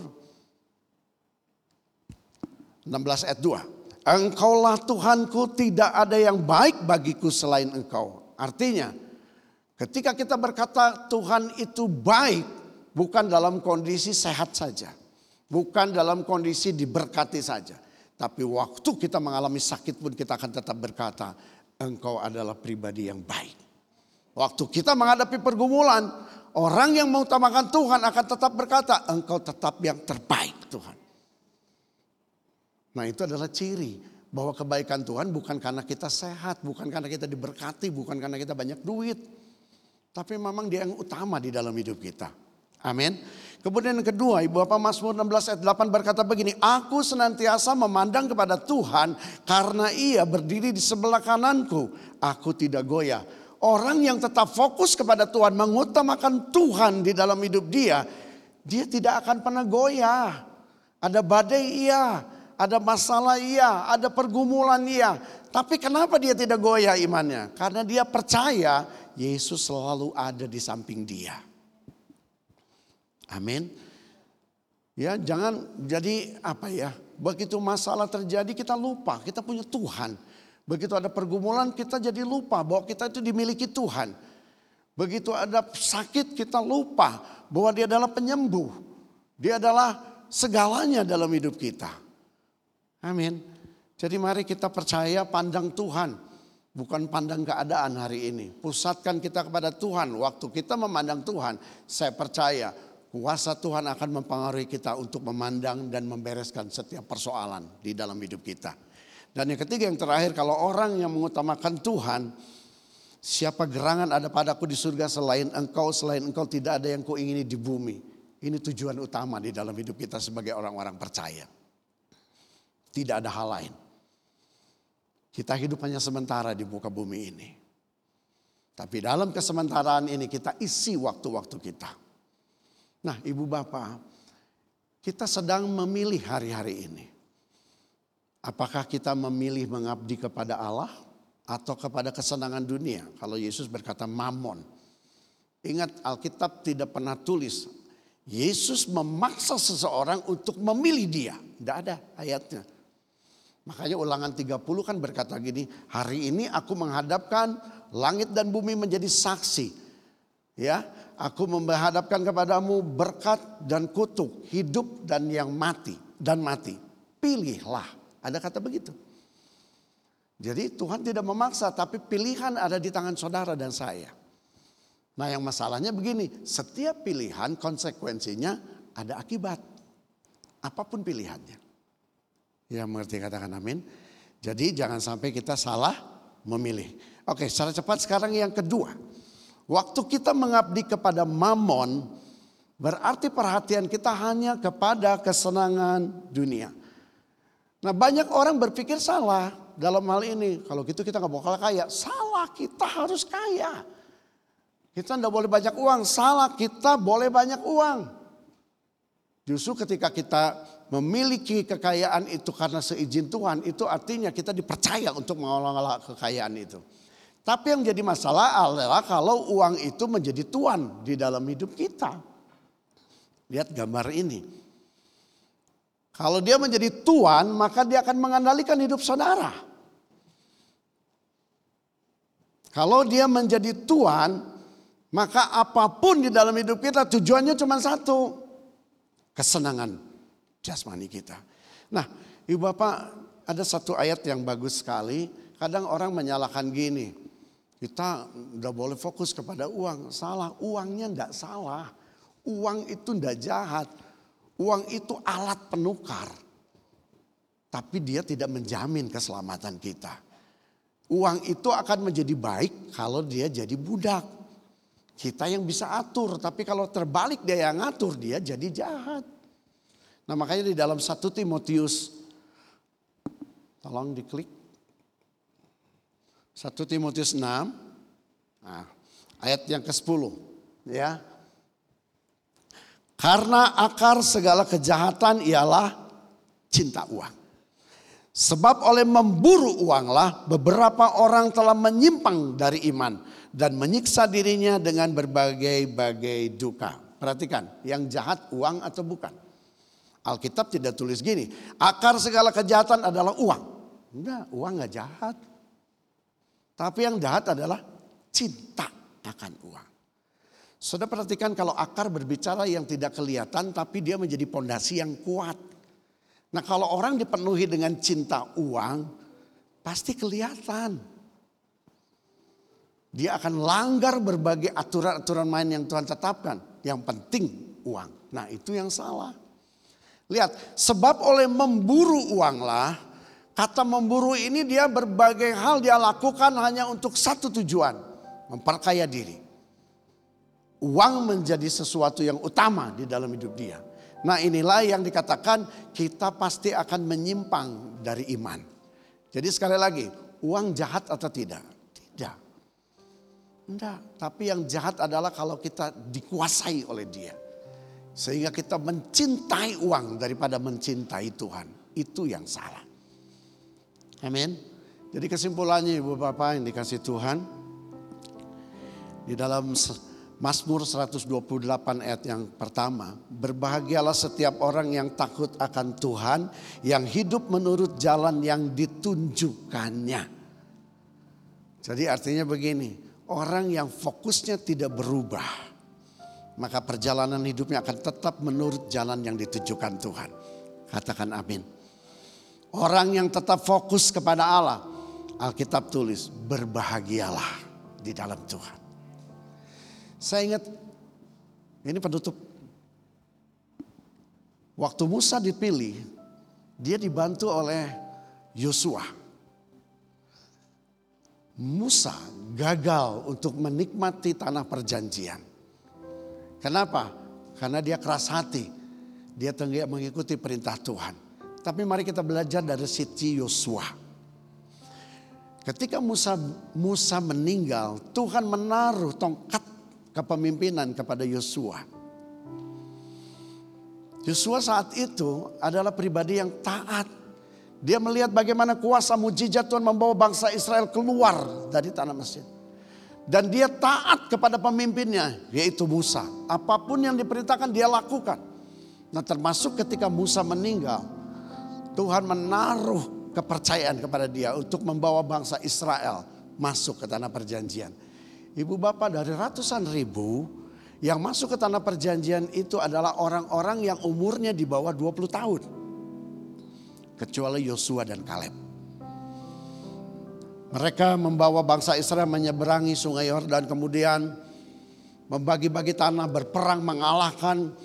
16 ayat 2. Engkaulah Tuhanku tidak ada yang baik bagiku selain engkau. Artinya ketika kita berkata Tuhan itu baik bukan dalam kondisi sehat saja. Bukan dalam kondisi diberkati saja. Tapi waktu kita mengalami sakit pun kita akan tetap berkata engkau adalah pribadi yang baik. Waktu kita menghadapi pergumulan orang yang mengutamakan Tuhan akan tetap berkata engkau tetap yang terbaik Tuhan. Nah itu adalah ciri bahwa kebaikan Tuhan bukan karena kita sehat, bukan karena kita diberkati, bukan karena kita banyak duit. Tapi memang dia yang utama di dalam hidup kita. Amin. Kemudian yang kedua, Ibu Bapak Mazmur 16 ayat 8 berkata begini, Aku senantiasa memandang kepada Tuhan karena ia berdiri di sebelah kananku. Aku tidak goyah. Orang yang tetap fokus kepada Tuhan, mengutamakan Tuhan di dalam hidup dia, dia tidak akan pernah goyah. Ada badai iya, ada masalah iya, ada pergumulan iya. Tapi kenapa dia tidak goyah imannya? Karena dia percaya Yesus selalu ada di samping dia. Amin. Ya, jangan jadi apa ya? Begitu masalah terjadi kita lupa, kita punya Tuhan. Begitu ada pergumulan kita jadi lupa bahwa kita itu dimiliki Tuhan. Begitu ada sakit kita lupa bahwa dia adalah penyembuh. Dia adalah segalanya dalam hidup kita. Amin. Jadi mari kita percaya pandang Tuhan. Bukan pandang keadaan hari ini. Pusatkan kita kepada Tuhan. Waktu kita memandang Tuhan, saya percaya kuasa Tuhan akan mempengaruhi kita untuk memandang dan membereskan setiap persoalan di dalam hidup kita. Dan yang ketiga yang terakhir kalau orang yang mengutamakan Tuhan, siapa gerangan ada padaku di surga selain engkau, selain engkau tidak ada yang kau ingini di bumi. Ini tujuan utama di dalam hidup kita sebagai orang-orang percaya. Tidak ada hal lain. Kita hidup hanya sementara di muka bumi ini. Tapi dalam kesementaraan ini kita isi waktu-waktu kita. Nah ibu bapak, kita sedang memilih hari-hari ini. Apakah kita memilih mengabdi kepada Allah atau kepada kesenangan dunia? Kalau Yesus berkata mamon. Ingat Alkitab tidak pernah tulis. Yesus memaksa seseorang untuk memilih dia. Tidak ada ayatnya. Makanya ulangan 30 kan berkata gini. Hari ini aku menghadapkan langit dan bumi menjadi saksi. Ya, aku menghadapkan kepadamu berkat dan kutuk, hidup dan yang mati dan mati. Pilihlah. Ada kata begitu. Jadi Tuhan tidak memaksa tapi pilihan ada di tangan saudara dan saya. Nah yang masalahnya begini, setiap pilihan konsekuensinya ada akibat. Apa pun pilihannya. Ya mengerti katakan amin. Jadi jangan sampai kita salah memilih. Oke secara cepat sekarang yang kedua. Waktu kita mengabdi kepada mamon, berarti perhatian kita hanya kepada kesenangan dunia. Nah banyak orang berpikir salah dalam hal ini. Kalau gitu kita nggak bakal kaya. Salah kita harus kaya. Kita nggak boleh banyak uang. Salah kita boleh banyak uang. Justru ketika kita memiliki kekayaan itu karena seizin Tuhan. Itu artinya kita dipercaya untuk mengelola kekayaan itu. Tapi yang jadi masalah adalah kalau uang itu menjadi tuan di dalam hidup kita. Lihat gambar ini. Kalau dia menjadi tuan, maka dia akan mengendalikan hidup saudara. Kalau dia menjadi Tuhan, maka apa pun di dalam hidup kita tujuannya cuma satu. Kesenangan jasmani kita. Nah, Ibu Bapak ada satu ayat yang bagus sekali. Kadang orang menyalahkan gini. Kita udah boleh fokus kepada uang. Salah, uangnya enggak salah. Uang itu enggak jahat. Uang itu alat penukar. Tapi dia tidak menjamin keselamatan kita. Uang itu akan menjadi baik kalau dia jadi budak. Kita yang bisa atur, tapi kalau terbalik dia yang ngatur, dia jadi jahat. Nah makanya di dalam 1 Timotius, tolong diklik. 1 Timotius 6, nah, ayat yang ke-10 ya. Karena akar segala kejahatan ialah cinta uang. Sebab oleh memburu uanglah beberapa orang telah menyimpang dari iman dan menyiksa dirinya dengan berbagai-bagai duka. Perhatikan, yang jahat uang atau bukan? Alkitab tidak tulis gini, akar segala kejahatan adalah uang. Enggak, uang enggak jahat. Tapi yang jahat adalah cinta akan uang. Sudah perhatikan kalau akar berbicara yang tidak kelihatan tapi dia menjadi pondasi yang kuat. Nah kalau orang dipenuhi dengan cinta uang, pasti kelihatan. Dia akan langgar berbagai aturan-aturan main yang Tuhan tetapkan. Yang penting uang. Nah itu yang salah. Lihat, sebab oleh memburu uanglah, kata memburu ini dia berbagai hal dia lakukan hanya untuk satu tujuan. Memperkaya diri. Uang menjadi sesuatu yang utama di dalam hidup dia. Nah inilah yang dikatakan kita pasti akan menyimpang dari iman. Jadi sekali lagi, uang jahat atau tidak? Tidak. Tidak. Tapi yang jahat adalah kalau kita dikuasai oleh dia. Sehingga kita mencintai uang daripada mencintai Tuhan. Itu yang salah. Amin. Jadi kesimpulannya ibu bapak yang dikasih Tuhan. Di dalam Mazmur 128 ayat yang pertama, berbahagialah setiap orang yang takut akan Tuhan, yang hidup menurut jalan yang ditunjukkannya. Jadi artinya begini, orang yang fokusnya tidak berubah, maka perjalanan hidupnya akan tetap menurut jalan yang ditujukan Tuhan. Katakan amin. Orang yang tetap fokus kepada Allah, Alkitab tulis, berbahagialah di dalam Tuhan. Saya ingat ini penutup. Waktu Musa dipilih, dia dibantu oleh Yosua. Musa gagal untuk menikmati tanah perjanjian. Kenapa? Karena dia keras hati. Dia tidak mengikuti perintah Tuhan. Tapi mari kita belajar dari sisi Yosua. Ketika Musa Musa meninggal, Tuhan menaruh tongkat kepemimpinan kepada Yosua. Yosua saat itu adalah pribadi yang taat. Dia melihat bagaimana kuasa mujizat Tuhan membawa bangsa Israel keluar dari tanah Mesir. Dan dia taat kepada pemimpinnya yaitu Musa. Apa pun yang diperintahkan dia lakukan. Nah termasuk ketika Musa meninggal. Tuhan menaruh kepercayaan kepada dia untuk membawa bangsa Israel masuk ke tanah perjanjian. Ibu bapak dari ratusan ribu yang masuk ke tanah perjanjian itu adalah orang-orang yang umurnya di bawah 20 tahun. Kecuali Yosua dan Kaleb. Mereka membawa bangsa Israel menyeberangi sungai Yordan kemudian membagi-bagi tanah berperang mengalahkan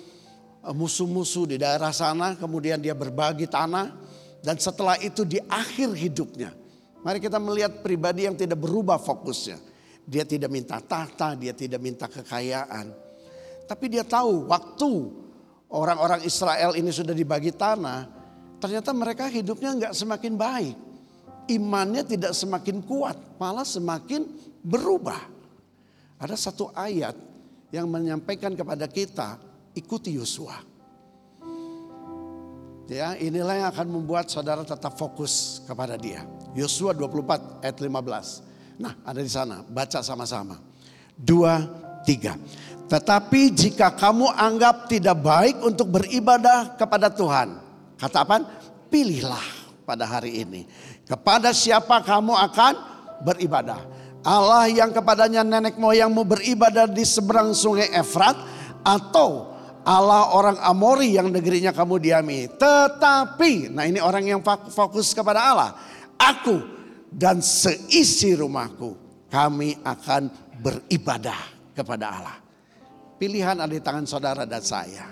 musuh-musuh di daerah sana kemudian dia berbagi tanah dan setelah itu di akhir hidupnya mari kita melihat pribadi yang tidak berubah fokusnya dia tidak minta tahta, dia tidak minta kekayaan. Tapi dia tahu waktu orang-orang Israel ini sudah dibagi tanah, ternyata mereka hidupnya nggak semakin baik. Imannya tidak semakin kuat, malah semakin berubah. Ada satu ayat yang menyampaikan kepada kita, ikuti Yosua. Ya, inilah yang akan membuat saudara tetap fokus kepada dia. Yosua 24 ayat 15. Nah ada di sana, baca sama-sama. Dua, tiga. Tetapi jika kamu anggap tidak baik untuk beribadah kepada Tuhan. Kata apa? Pilihlah pada hari ini. Kepada siapa kamu akan beribadah. Allah yang kepadanya nenek moyangmu beribadah di seberang sungai Efrat atau Allah orang Amori yang negerinya kamu diami. Tetapi, nah ini orang yang fokus kepada Allah. Aku dan seisi rumahku kami akan beribadah kepada Allah. Pilihan ada di tangan saudara dan saya.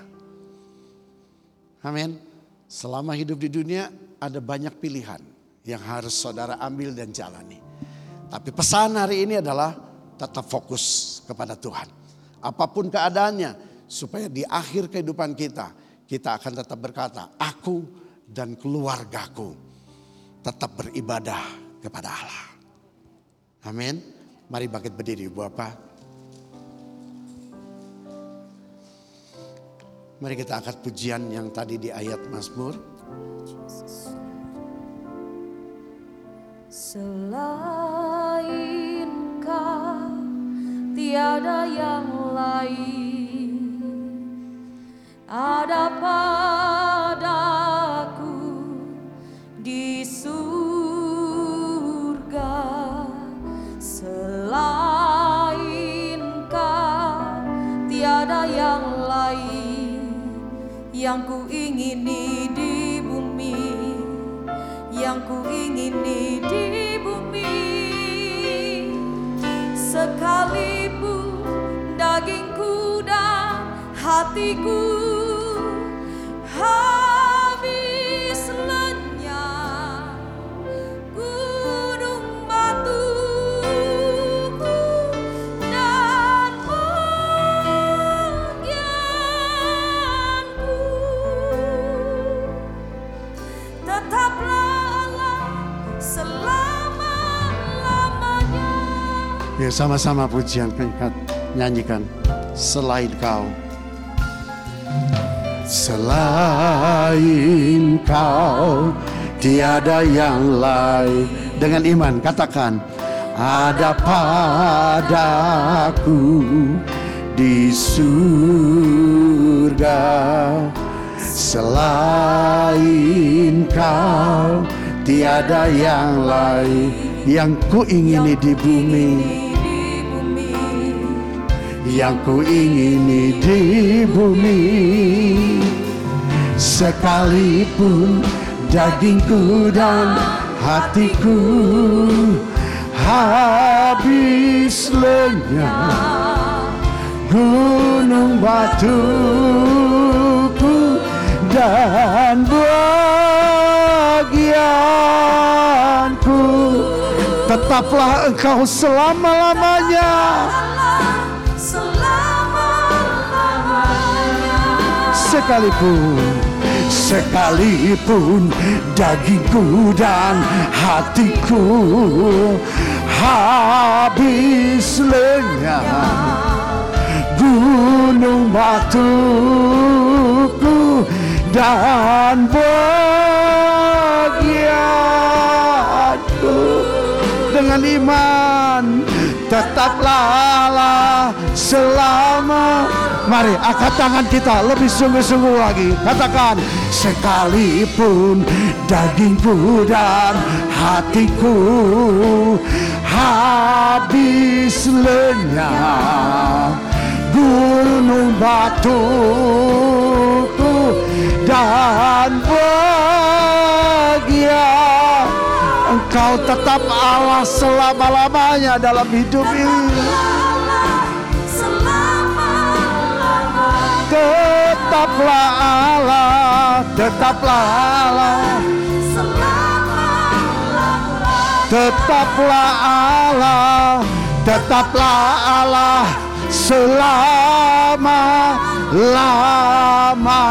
Amin. Selama hidup di dunia ada banyak pilihan yang harus saudara ambil dan jalani. Tapi pesan hari ini adalah tetap fokus kepada Tuhan. Apa pun keadaannya, supaya di akhir kehidupan kita, kita akan tetap berkata, aku dan keluargaku tetap beribadah kepada Allah. Amin. Mari bangkit berdiri Bapak. Mari kita angkat pujian yang tadi di ayat Mazmur. Selain kau tiada yang lain ada padaku di surga. Selain kau tiada yang lain yang ku ingini di bumi yang ku ingini di bumi. Sekalipun dagingku dan hatiku Ya sama-sama pujian kan nyanyikan selain kau. Selain kau tiada yang lain. Dengan iman katakan ada padaku di surga selain kau tiada yang lain yang ku ingini di bumi yang ku ingini di bumi. Sekalipun dagingku dan hatiku habis lenyap gunung batuku dan bagianku tetaplah engkau selama-lamanya sekalipun sekalipun dagingku dan hatiku habis lenyap. Gunung batuku dan bagianku. Dengan iman tetaplah selama Mari angkat tangan kita lebih sungguh-sungguh lagi. Katakan Sekalipun dagingku dan hatiku Habis lenyap. Gunung batuku dan bahagia. Engkau tetap Allah selama-lamanya dalam hidup ini Tetaplah Allah, tetaplah Allah, tetaplah Allah, tetaplah Allah selama lamanya.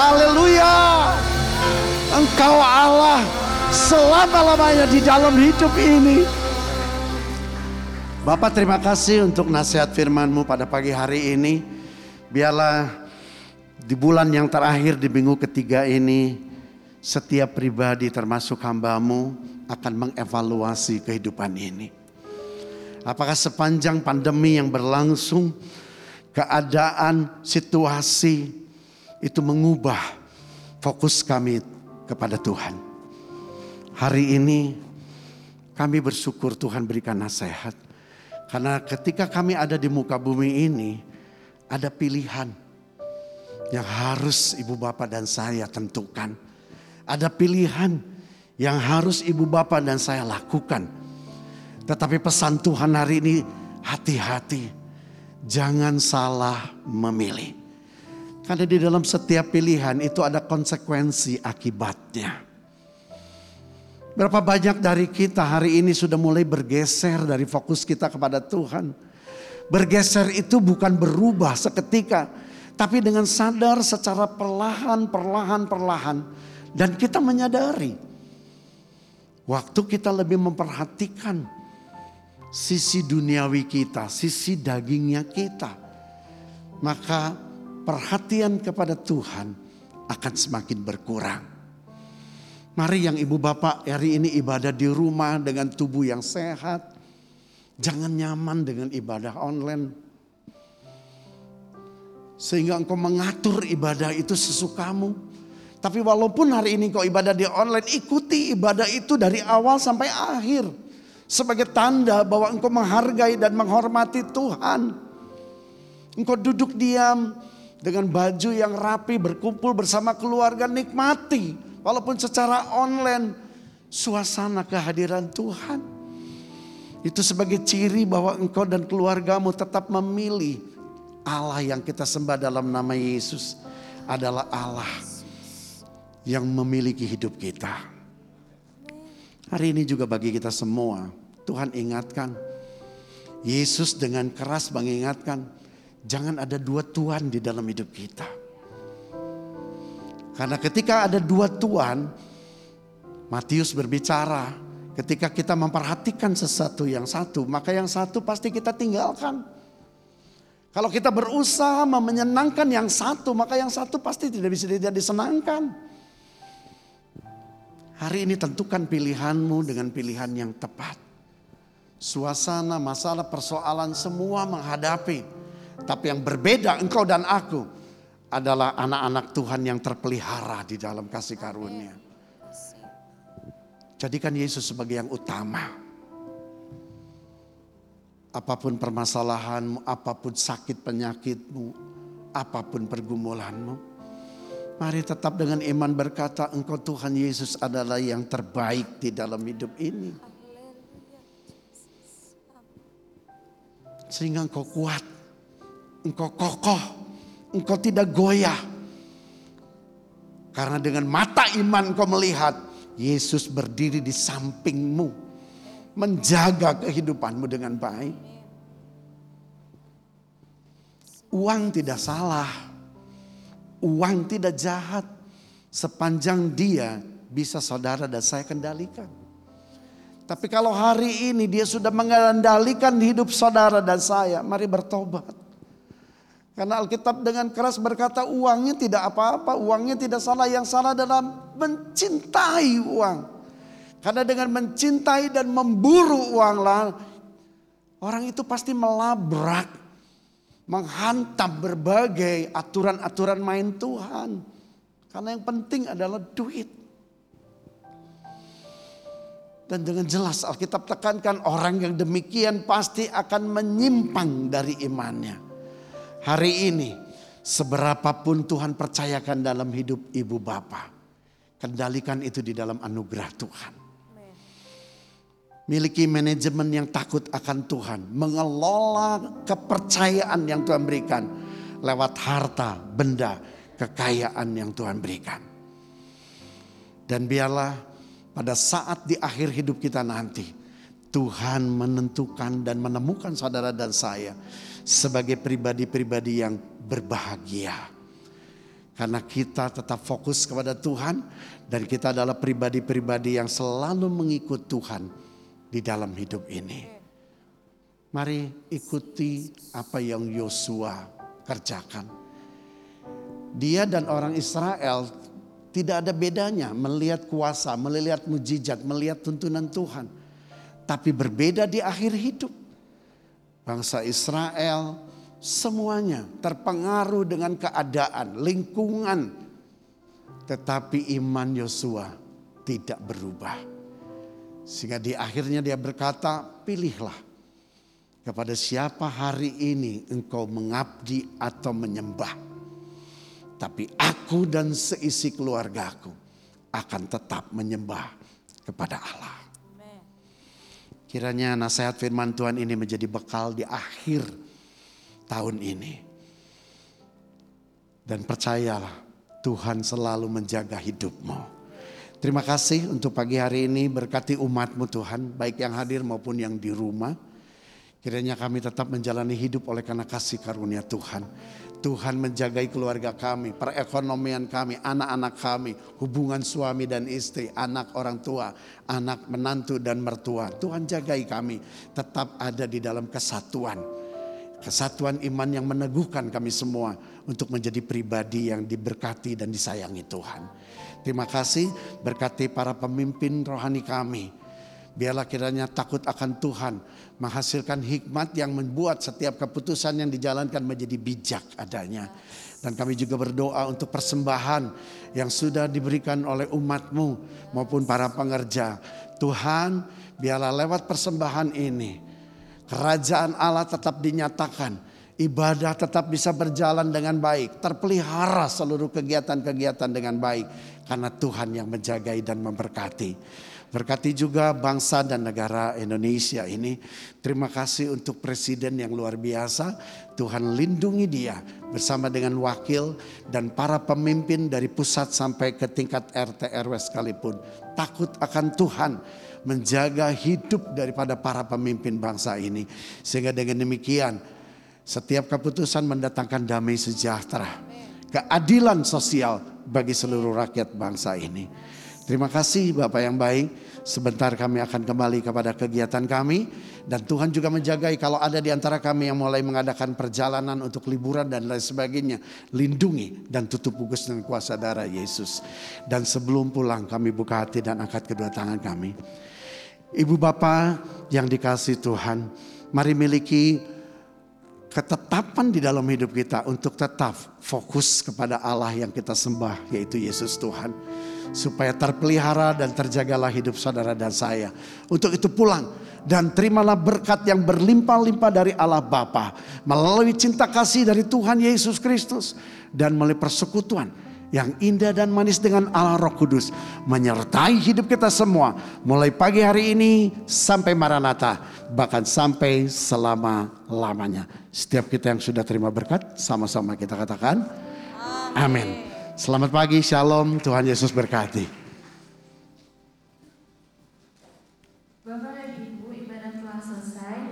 Haleluya. Engkau Allah selama-lamanya di dalam hidup ini. Bapak terima kasih untuk nasihat firman-Mu pada pagi hari ini. Biarlah di bulan yang terakhir di minggu ketiga ini setiap pribadi termasuk hambamu akan mengevaluasi kehidupan ini. Apakah sepanjang pandemi yang berlangsung keadaan situasi itu mengubah fokus kami kepada Tuhan. Hari ini kami bersyukur Tuhan berikan nasihat. Karena ketika kami ada di muka bumi ini, ada pilihan yang harus ibu bapak dan saya tentukan. Ada pilihan yang harus ibu bapak dan saya lakukan. Tetapi pesan Tuhan hari ini hati-hati. Jangan salah memilih. Karena di dalam setiap pilihan itu ada konsekuensi akibatnya. Berapa banyak dari kita hari ini sudah mulai bergeser dari fokus kita kepada Tuhan. Bergeser itu bukan berubah seketika, tapi dengan sadar secara perlahan, perlahan, perlahan, dan kita menyadari waktu kita lebih memperhatikan sisi duniawi kita, sisi dagingnya kita, maka perhatian kepada Tuhan akan semakin berkurang. Mari yang ibu bapak hari ini ibadah di rumah dengan tubuh yang sehat. Jangan nyaman dengan ibadah online. Sehingga engkau mengatur ibadah itu sesukamu. Tapi walaupun hari ini kau ibadah di online, ikuti ibadah itu dari awal sampai akhir. Sebagai tanda bahwa engkau menghargai dan menghormati Tuhan. Engkau duduk diam dengan baju yang rapi, berkumpul bersama keluarga, nikmati Walaupun secara online suasana kehadiran Tuhan. Itu sebagai ciri bahwa engkau dan keluargamu tetap memilih Allah yang kita sembah dalam nama Yesus adalah Allah yang memiliki hidup kita. Hari ini juga bagi kita semua, Tuhan ingatkan, Yesus dengan keras mengingatkan, jangan ada dua Tuhan di dalam hidup kita. Karena ketika ada dua Tuhan, Matius berbicara, ketika kita memperhatikan sesuatu yang satu, maka yang satu pasti kita tinggalkan. Kalau kita berusaha menyenangkan yang satu, maka yang satu pasti tidak bisa tidak disenangkan. Hari ini tentukan pilihanmu dengan pilihan yang tepat. Suasana, masalah, persoalan semua menghadapi. Tapi yang berbeda engkau dan aku adalah anak-anak Tuhan yang terpelihara di dalam kasih karunia. Jadikan Yesus sebagai yang utama. Apa pun permasalahanmu, apa pun sakit penyakitmu, apa pun pergumulanmu. Mari tetap dengan iman berkata engkau Tuhan Yesus adalah yang terbaik di dalam hidup ini. Sehingga engkau kuat, engkau kokoh, engkau tidak goyah. Karena dengan mata iman kau melihat Yesus berdiri di sampingmu. Menjaga kehidupanmu dengan baik. Uang tidak salah. Uang tidak jahat. Sepanjang dia bisa saudara dan saya kendalikan. Tapi kalau hari ini dia sudah mengendalikan hidup saudara dan saya, mari bertobat. Karena Alkitab dengan keras berkata uangnya tidak apa-apa, uangnya tidak salah. Yang salah dalam mencintai uang. Karena dengan mencintai dan memburu uang lah, orang itu pasti melabrak, menghantam berbagai aturan-aturan main Tuhan. Karena yang penting adalah duit. Dan dengan jelas Alkitab tekankan orang yang demikian pasti akan menyimpang dari imannya hari ini seberapapun Tuhan percayakan dalam hidup ibu bapak. Kendalikan itu di dalam anugerah Tuhan. Miliki manajemen yang takut akan Tuhan. Mengelola kepercayaan yang Tuhan berikan. Lewat harta, benda, kekayaan yang Tuhan berikan. Dan biarlah pada saat di akhir hidup kita nanti. Tuhan menentukan dan menemukan saudara dan saya sebagai pribadi-pribadi yang berbahagia. Karena kita tetap fokus kepada Tuhan dan kita adalah pribadi-pribadi yang selalu mengikut Tuhan di dalam hidup ini. Mari ikuti apa yang Yosua kerjakan. Dia dan orang Israel tidak ada bedanya melihat kuasa, melihat mujizat, melihat tuntunan Tuhan. Tapi berbeda di akhir hidup bangsa Israel, semuanya terpengaruh dengan keadaan, lingkungan. Tetapi iman Yosua tidak berubah. Sehingga di akhirnya dia berkata, pilihlah kepada siapa hari ini engkau mengabdi atau menyembah. Tapi aku dan seisi keluargaku akan tetap menyembah kepada Allah. Kiranya nasihat firman Tuhan ini menjadi bekal di akhir tahun ini. Dan percayalah Tuhan selalu menjaga hidupmu. Terima kasih untuk pagi hari ini berkati umatmu Tuhan, baik yang hadir maupun yang di rumah. Kiranya kami tetap menjalani hidup oleh karena kasih karunia Tuhan. Tuhan menjagai keluarga kami, perekonomian kami, anak-anak kami, hubungan suami dan istri, anak orang tua, anak menantu dan mertua. Tuhan jagai kami tetap ada di dalam kesatuan. Kesatuan iman yang meneguhkan kami semua untuk menjadi pribadi yang diberkati dan disayangi Tuhan. Terima kasih berkati para pemimpin rohani kami. Biarlah kiranya takut akan Tuhan menghasilkan hikmat yang membuat setiap keputusan yang dijalankan menjadi bijak adanya. Dan kami juga berdoa untuk persembahan yang sudah diberikan oleh umatmu maupun para pengerja. Tuhan biarlah lewat persembahan ini kerajaan Allah tetap dinyatakan. Ibadah tetap bisa berjalan dengan baik. Terpelihara seluruh kegiatan-kegiatan dengan baik. Karena Tuhan yang menjagai dan memberkati. Berkati juga bangsa dan negara Indonesia ini. Terima kasih untuk presiden yang luar biasa. Tuhan lindungi dia bersama dengan wakil dan para pemimpin dari pusat sampai ke tingkat RT RW sekalipun. Takut akan Tuhan menjaga hidup daripada para pemimpin bangsa ini. Sehingga dengan demikian setiap keputusan mendatangkan damai sejahtera. Keadilan sosial bagi seluruh rakyat bangsa ini. Terima kasih Bapak yang baik. Sebentar kami akan kembali kepada kegiatan kami. Dan Tuhan juga menjagai kalau ada di antara kami yang mulai mengadakan perjalanan untuk liburan dan lain sebagainya. Lindungi dan tutup bungkus dengan kuasa darah Yesus. Dan sebelum pulang kami buka hati dan angkat kedua tangan kami. Ibu Bapak yang dikasih Tuhan. Mari miliki ketetapan di dalam hidup kita untuk tetap fokus kepada Allah yang kita sembah yaitu Yesus Tuhan supaya terpelihara dan terjagalah hidup saudara dan saya. Untuk itu pulang dan terimalah berkat yang berlimpah-limpah dari Allah Bapa melalui cinta kasih dari Tuhan Yesus Kristus dan melalui persekutuan yang indah dan manis dengan Allah Roh Kudus menyertai hidup kita semua mulai pagi hari ini sampai Maranatha bahkan sampai selama-lamanya. Setiap kita yang sudah terima berkat sama-sama kita katakan amin. Selamat pagi, shalom, Tuhan Yesus berkati.